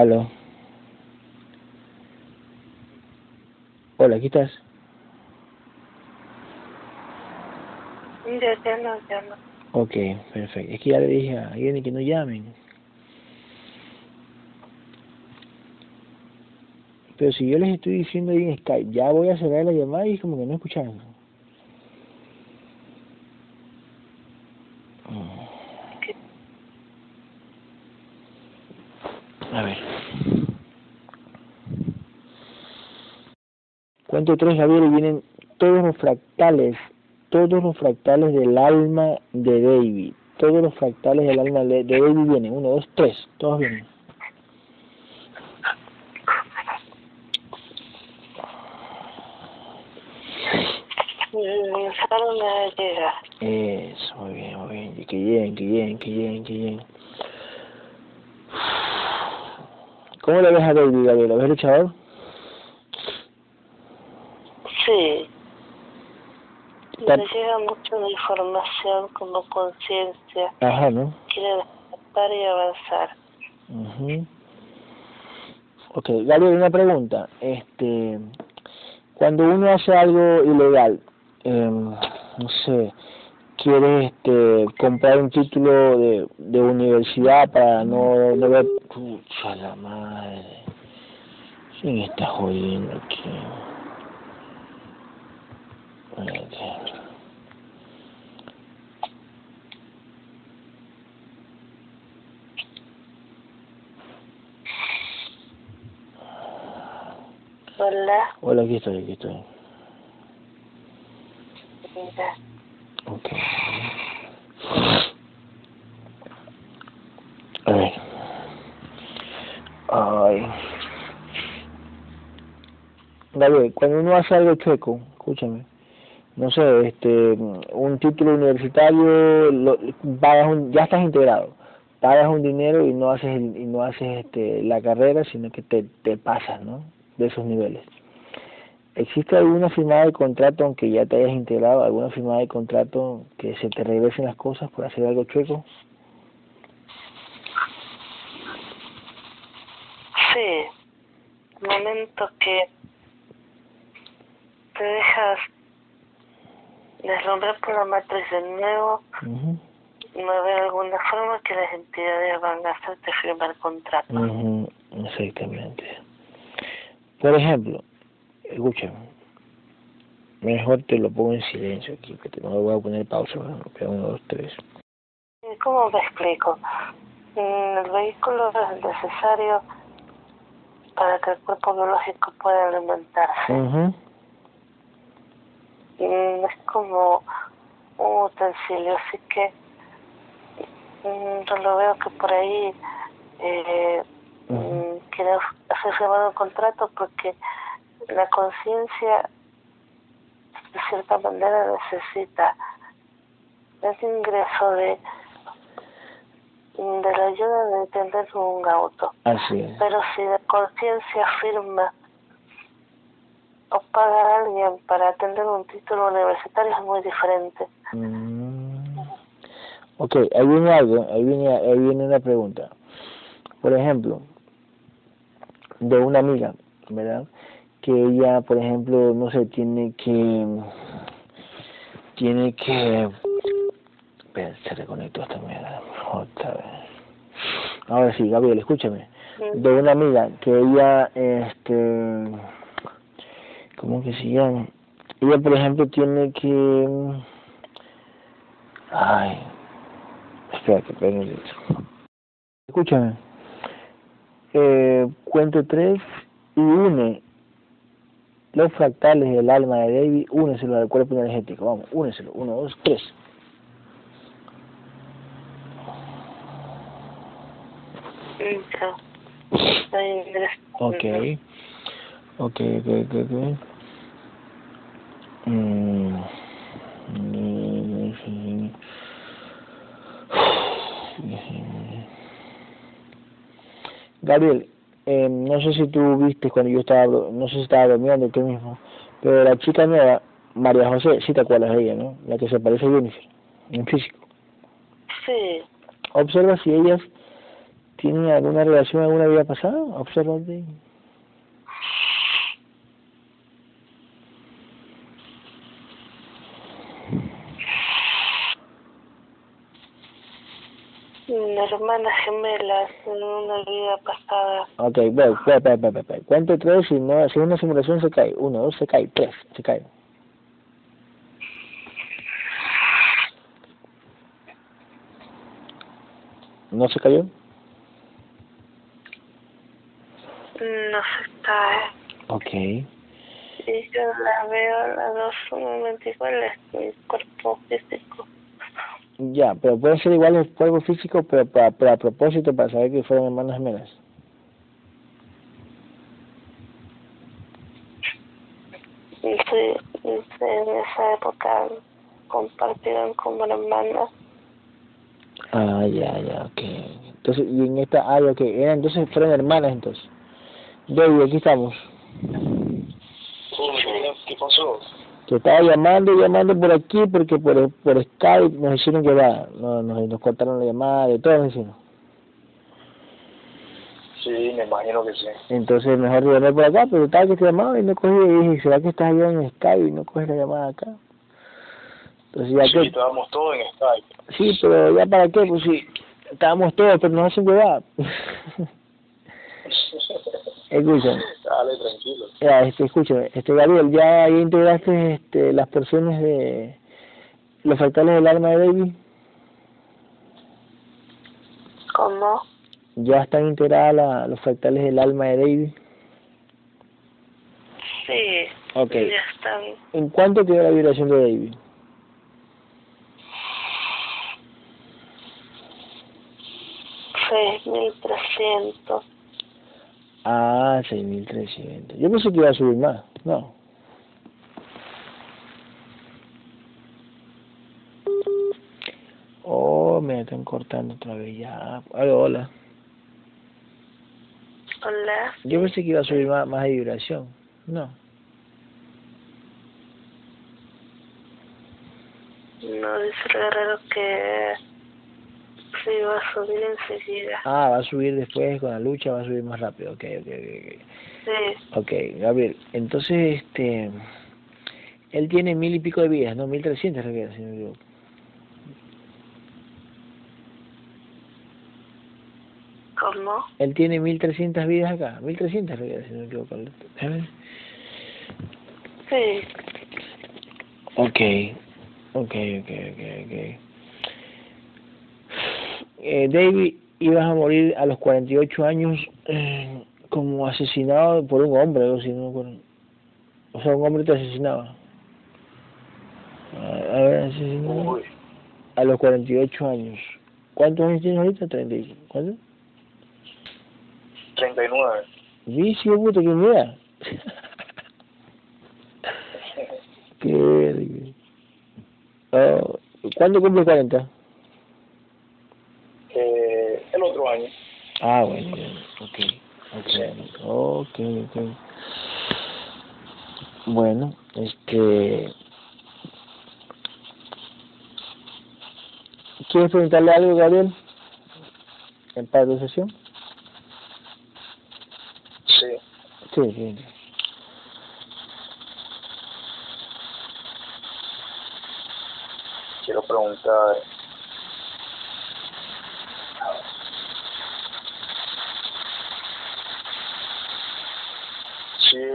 Aló. Hola, ¿aquí estás? Ya no llama. Ok, perfecto. Es que ya le dije a alguien que no llamen. Pero si yo les estoy diciendo ahí en Skype, ya voy a cerrar la llamada y como que no escucharon. Mm. A ver. Cuento tres, Gabriel, y vienen todos los fractales, todos los fractales del alma de David. Todos los fractales del alma de, David vienen. Uno, dos, tres. Todos vienen. Mm, me llega. Eso, muy bien, muy bien. Que lleguen, que lleguen, que lleguen, que lleguen. ¿Cómo le ves a David, Gabriel? ¿Lo ves luchador? Sí. Está- Me llega mucho de información como conciencia. Ajá, ¿no? Quiere despertar y avanzar. Ujú. Ok, Gabriel, una pregunta. Este, cuando uno hace algo ilegal, em, no sé, quiere este, comprar un título de, de universidad para no, no ver... Pucha la madre. ¿Quién está jodiendo aquí? Hola. Hola, aquí estoy, aquí estoy. Ay. David, cuando uno hace algo chueco, escúchame no sé, este, un título universitario, lo, pagas un, ya estás integrado, pagas un dinero y no haces y no haces este, la carrera, sino que te, te pasas, ¿no? De esos niveles. ¿Existe alguna firmada de contrato, aunque ya te hayas integrado, alguna firmada de contrato que se te regresen las cosas por hacer algo chueco? sí. Momento que te dejas deslumbrar por la matriz de nuevo, no haber alguna forma que las entidades van a hacerte firmar contrato. ujú, Exactamente. Por ejemplo, escúchame, mejor te lo pongo en silencio aquí, que te no voy a poner pausa, bueno, uno, dos, tres. ¿Y ¿Cómo me explico? Mm, El vehículo es necesario para que el cuerpo biológico pueda alimentarse. Ujú, Mm, Es como un utensilio, así que mm, yo lo veo que por ahí eh, ujú, mm, firmado un contrato porque la conciencia de cierta manera necesita ese ingreso de de la ayuda de tener un auto Así es. pero si la conciencia firma o paga a alguien para atender un título universitario es muy diferente Mm. Ok, ahí viene algo, ahí viene, ahí viene una pregunta. Por ejemplo, de una amiga, ¿verdad? Que ella, por ejemplo, no sé, tiene que, tiene que, espera, se reconectó esta mierda, otra vez. Ahora sí, Gabriel, escúchame. De una amiga que ella, este, ¿cómo que se llama? Ella, por ejemplo, tiene que, ay, espérate, espérate. Escúchame. Eh, cuento tres y une los fractales del alma de David, úneselo al cuerpo energético. Vamos, úneselo. Uno, dos, tres. Ok. Ok, ok, ok. Gabriel, eh, no sé si tú viste cuando yo estaba, no sé si estaba durmiendo tú mismo, pero la chica nueva, María José, sí te acuerdas de ella, ¿no? La que se parece a Jennifer, en físico. Sí, Observa si ellas tienen alguna relación alguna vida pasada, observa. Hermanas gemelas en una vida pasada. Ok, bueno, espera, espera, espera, espera. Cuento tres y no, si una simulación se cae. Uno, dos, se cae. Tres, se cae. ¿No se cayó? No se ¿eh? Ok. Y yo las veo las dos sumamente iguales, mi cuerpo físico. Ya, pero puede ser igual el cuerpo físico, pero para, propósito, para saber que fueron hermanas gemelas. Y sí, en esa época compartieron como hermanas. Ah, ya, ya, ok. Entonces, y en esta, ah, ok. Eran, entonces fueron hermanas, entonces. David, aquí estamos. ¿Qué pasó? Te estaba llamando, llamando por aquí, porque por, por Skype nos hicieron llevar. Nos, nos, nos cortaron la llamada, de todo nos hicieron. Sí, me imagino que sí. Entonces, mejor llamé por acá, pero estaba que te llamaba y no cogí. Y dije, ¿será que estás allá en Skype y no coges la llamada acá? Entonces, ya Sí, que. estábamos todos en Skype. Sí, pero ya para qué, pues sí. Estábamos todos, pero nos hacen llevar. [LAUGHS] Escucha, [LAUGHS] Dale, tranquilo. ya, este, escúchame, este Gabriel, ya ahí integraste este, las porciones de los fractales del alma de David. ¿Cómo? Ya están integradas la- los fractales del alma de David. Ok. y ya está bien. ¿En cuánto quedó la vibración de David? Seis mil trescientos. Ah, 6.300. Yo pensé que iba a subir más. No. Oh, me están cortando otra vez ya. Aló, hola. Hola. Yo pensé que iba a subir más, más de vibración. No. No dice el guerrero que se iba a subir enseguida. Ah, va a subir después con la lucha, va a subir más rápido. Ok, ok, ok. Sí, Ok, Gabriel. Entonces, este. Él tiene mil y pico de vidas, ¿no? Mil trescientas, creo si no me equivoco. ¿cómo? Él tiene 1300 vidas acá. 1300 creo que era, si no me equivoco. Sí, Ok, ok, ok, ok, ok. Eh, David, ibas a morir a los 48 años eh, como asesinado por un hombre, algo así, no acuerdo. O sea, un hombre te asesinaba. A, a ver, asesinado. A los 48 años. ¿Cuántos años tienes ahorita? 30. y- ¿Cuánto? 39. Vicio, puta, que mira. [LAUGHS] Qué verga. Oh, ¿Cuándo cumple 40? Eh, el otro año. Ah, bueno, bien. ok, ok, ok, ok. Bueno, este... ¿Quieres preguntarle algo, Gabriel? ¿En para tu sesión? Sí. Sí, sí. Quiero preguntar.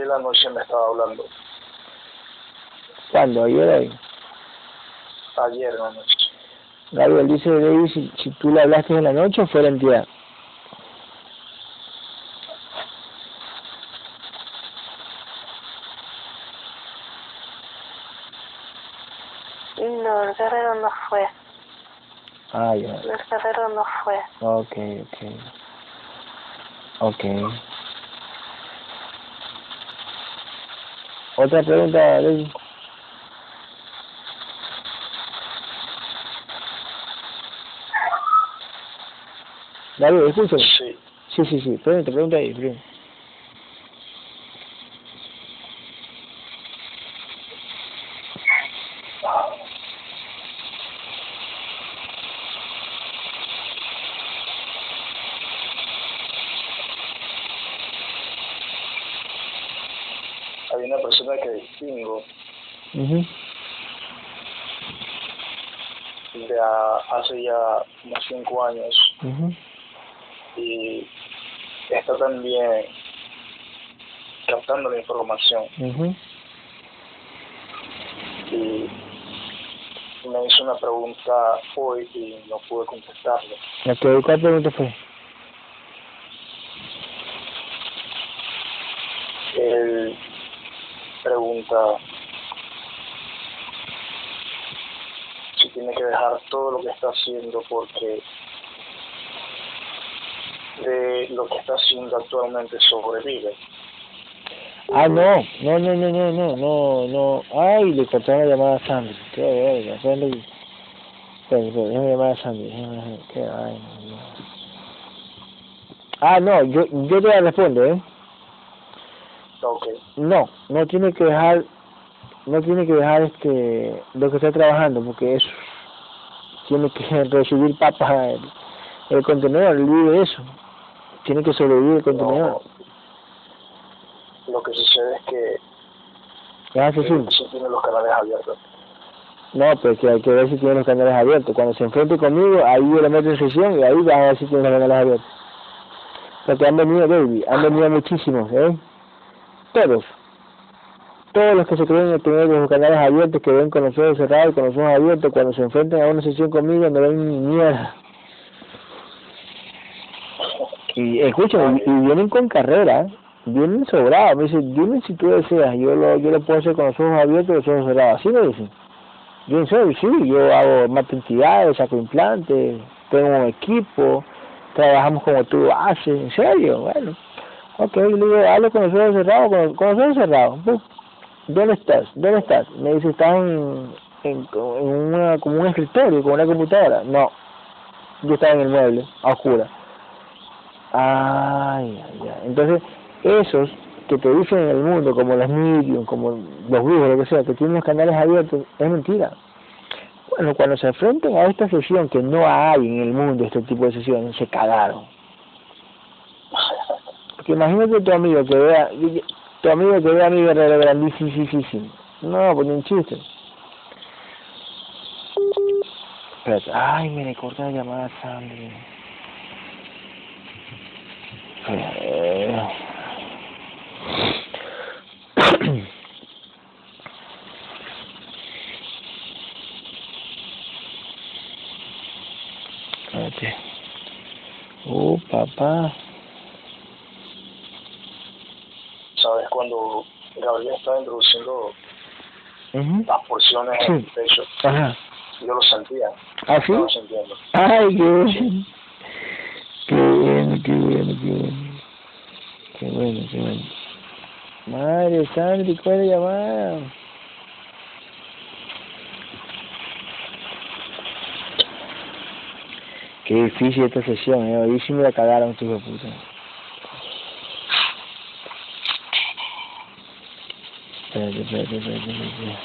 La noche me estaba hablando. ¿Cuándo? ¿Ayer hoy? Ayer en la noche. Gabriel dice David si, si tú le hablaste en la noche o fue la entidad. no, el guerrero no fue. Ah, ya. El guerrero no fue. Ok, ok. Ok. Otra pregunta, David. David, escúchame. Sí. Sí, sí, sí. Pregunta, pregunta ahí, pregunta. Hay una persona que distingo Ujú. de a- hace ya unos cinco años y está también captando la información y me hizo una pregunta hoy y no pude contestarle. ¿cuál pregunta fue? Él pregunta si tiene que dejar todo lo que está haciendo porque de lo que está haciendo actualmente sobrevive. Ah, no, no, no, no, no, no, no, no. Ay, le cortaron la llamada a Sandy. Qué espérate. Espérate, espérate, déjame llamar a Sandy. Qué vaina, no. Ah, no, yo, yo te la respondo, ¿eh? No, no tiene que dejar, no tiene que dejar este, lo que está trabajando, porque eso tiene que [LAUGHS] recibir papas el, el contenedor, él vive eso. Tiene que sobrevivir el contenedor. no, lo que sucede es que Es asesino. sí tiene los canales abiertos. No, pues que hay que ver si tiene los canales abiertos. Cuando se enfrente conmigo, ahí yo le meto en sesión y ahí van a ver si tiene los canales abiertos. Porque han venido, baby, han venido muchísimos, ¿eh? Todos. Todos los que se creen tener los canales abiertos, que ven con los ojos cerrados, con los ojos abiertos, cuando se enfrentan a una sesión conmigo, no ven ni mierda. Y escúchame, y, y vienen con carrera, vienen sobrados. Me dice, dime si tú deseas, yo lo, yo lo puedo hacer con los ojos abiertos y los ojos cerrados. Así me dicen. Yo en serio, sí, yo hago entidades, saco implantes, tengo un equipo, trabajamos como tú haces, en serio, bueno. Ok, le digo, hablo con los ojos cerrados, con, con los ojos cerrados. ¿Dónde estás? ¿Dónde estás? Me dice, estás en, en, en una, como un escritorio, con una computadora. No, yo estaba en el mueble, a oscura. Ay, ay, ay. Entonces, esos que te dicen en el mundo, como los medium, como los brujos, lo que sea, que tienen los canales abiertos, es mentira. Bueno, cuando se enfrentan a esta sesión, que no hay en el mundo este tipo de sesiones, se cagaron. Porque imagínate tu amigo que vea, tu amigo que vea a mi verdadero grandísimo. No, pues ni un chiste. Espérate. Ay, me le la llamada, Sandy. Espérate. [COUGHS] Oh, papá. ¿Sabes cuando Gabriel estaba introduciendo las porciones Sí. del pecho? Ajá. Yo lo sentía. ¿Ah, sí? Sintiendo. Ay, qué bueno. Qué bueno, qué bueno, qué bueno. Qué bueno, qué bueno. Madre Sandri, ¿cuál es la llamada? Qué difícil esta sesión, eh. Hoy sí me la cagaron, de puta. Espérate, espérate, espérate, espérate.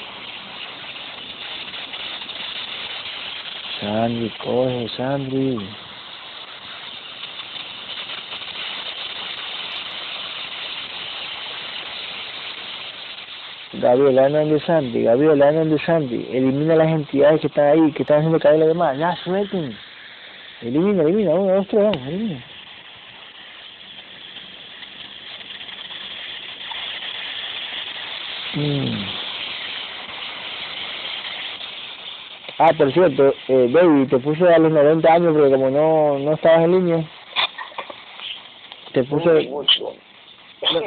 Sandri, coge, Sandri. Gabriel, andan de Sandy, Gabriel, andan de Sandy. Elimina las entidades que están ahí, que están haciendo caer a los demás. Ya, suelten. Elimina, elimina, uno, dos, tres, vamos, elimina. Mm. Ah, por cierto, eh, Baby, te puse a los 90 años porque como no, no estabas en línea, te puse...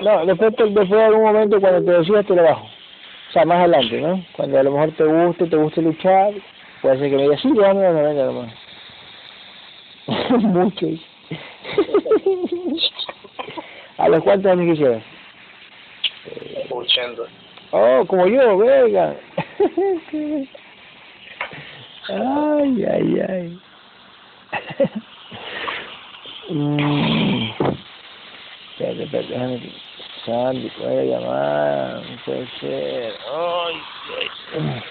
No, después, te- después de algún momento cuando te decidas te lo bajo. O sea, más adelante, ¿no? Cuando a lo mejor te guste, te guste luchar, puede ser que me digas, sí, déjame los 90 nomás. [LAUGHS] Mucho. [LAUGHS] ¿A los cuántos años quisieras? 80. Oh, como yo, venga. ay, ay, ay. Espérate, espérate, déjame. Sandy, puede llamar, no puede ser. Ay, ay.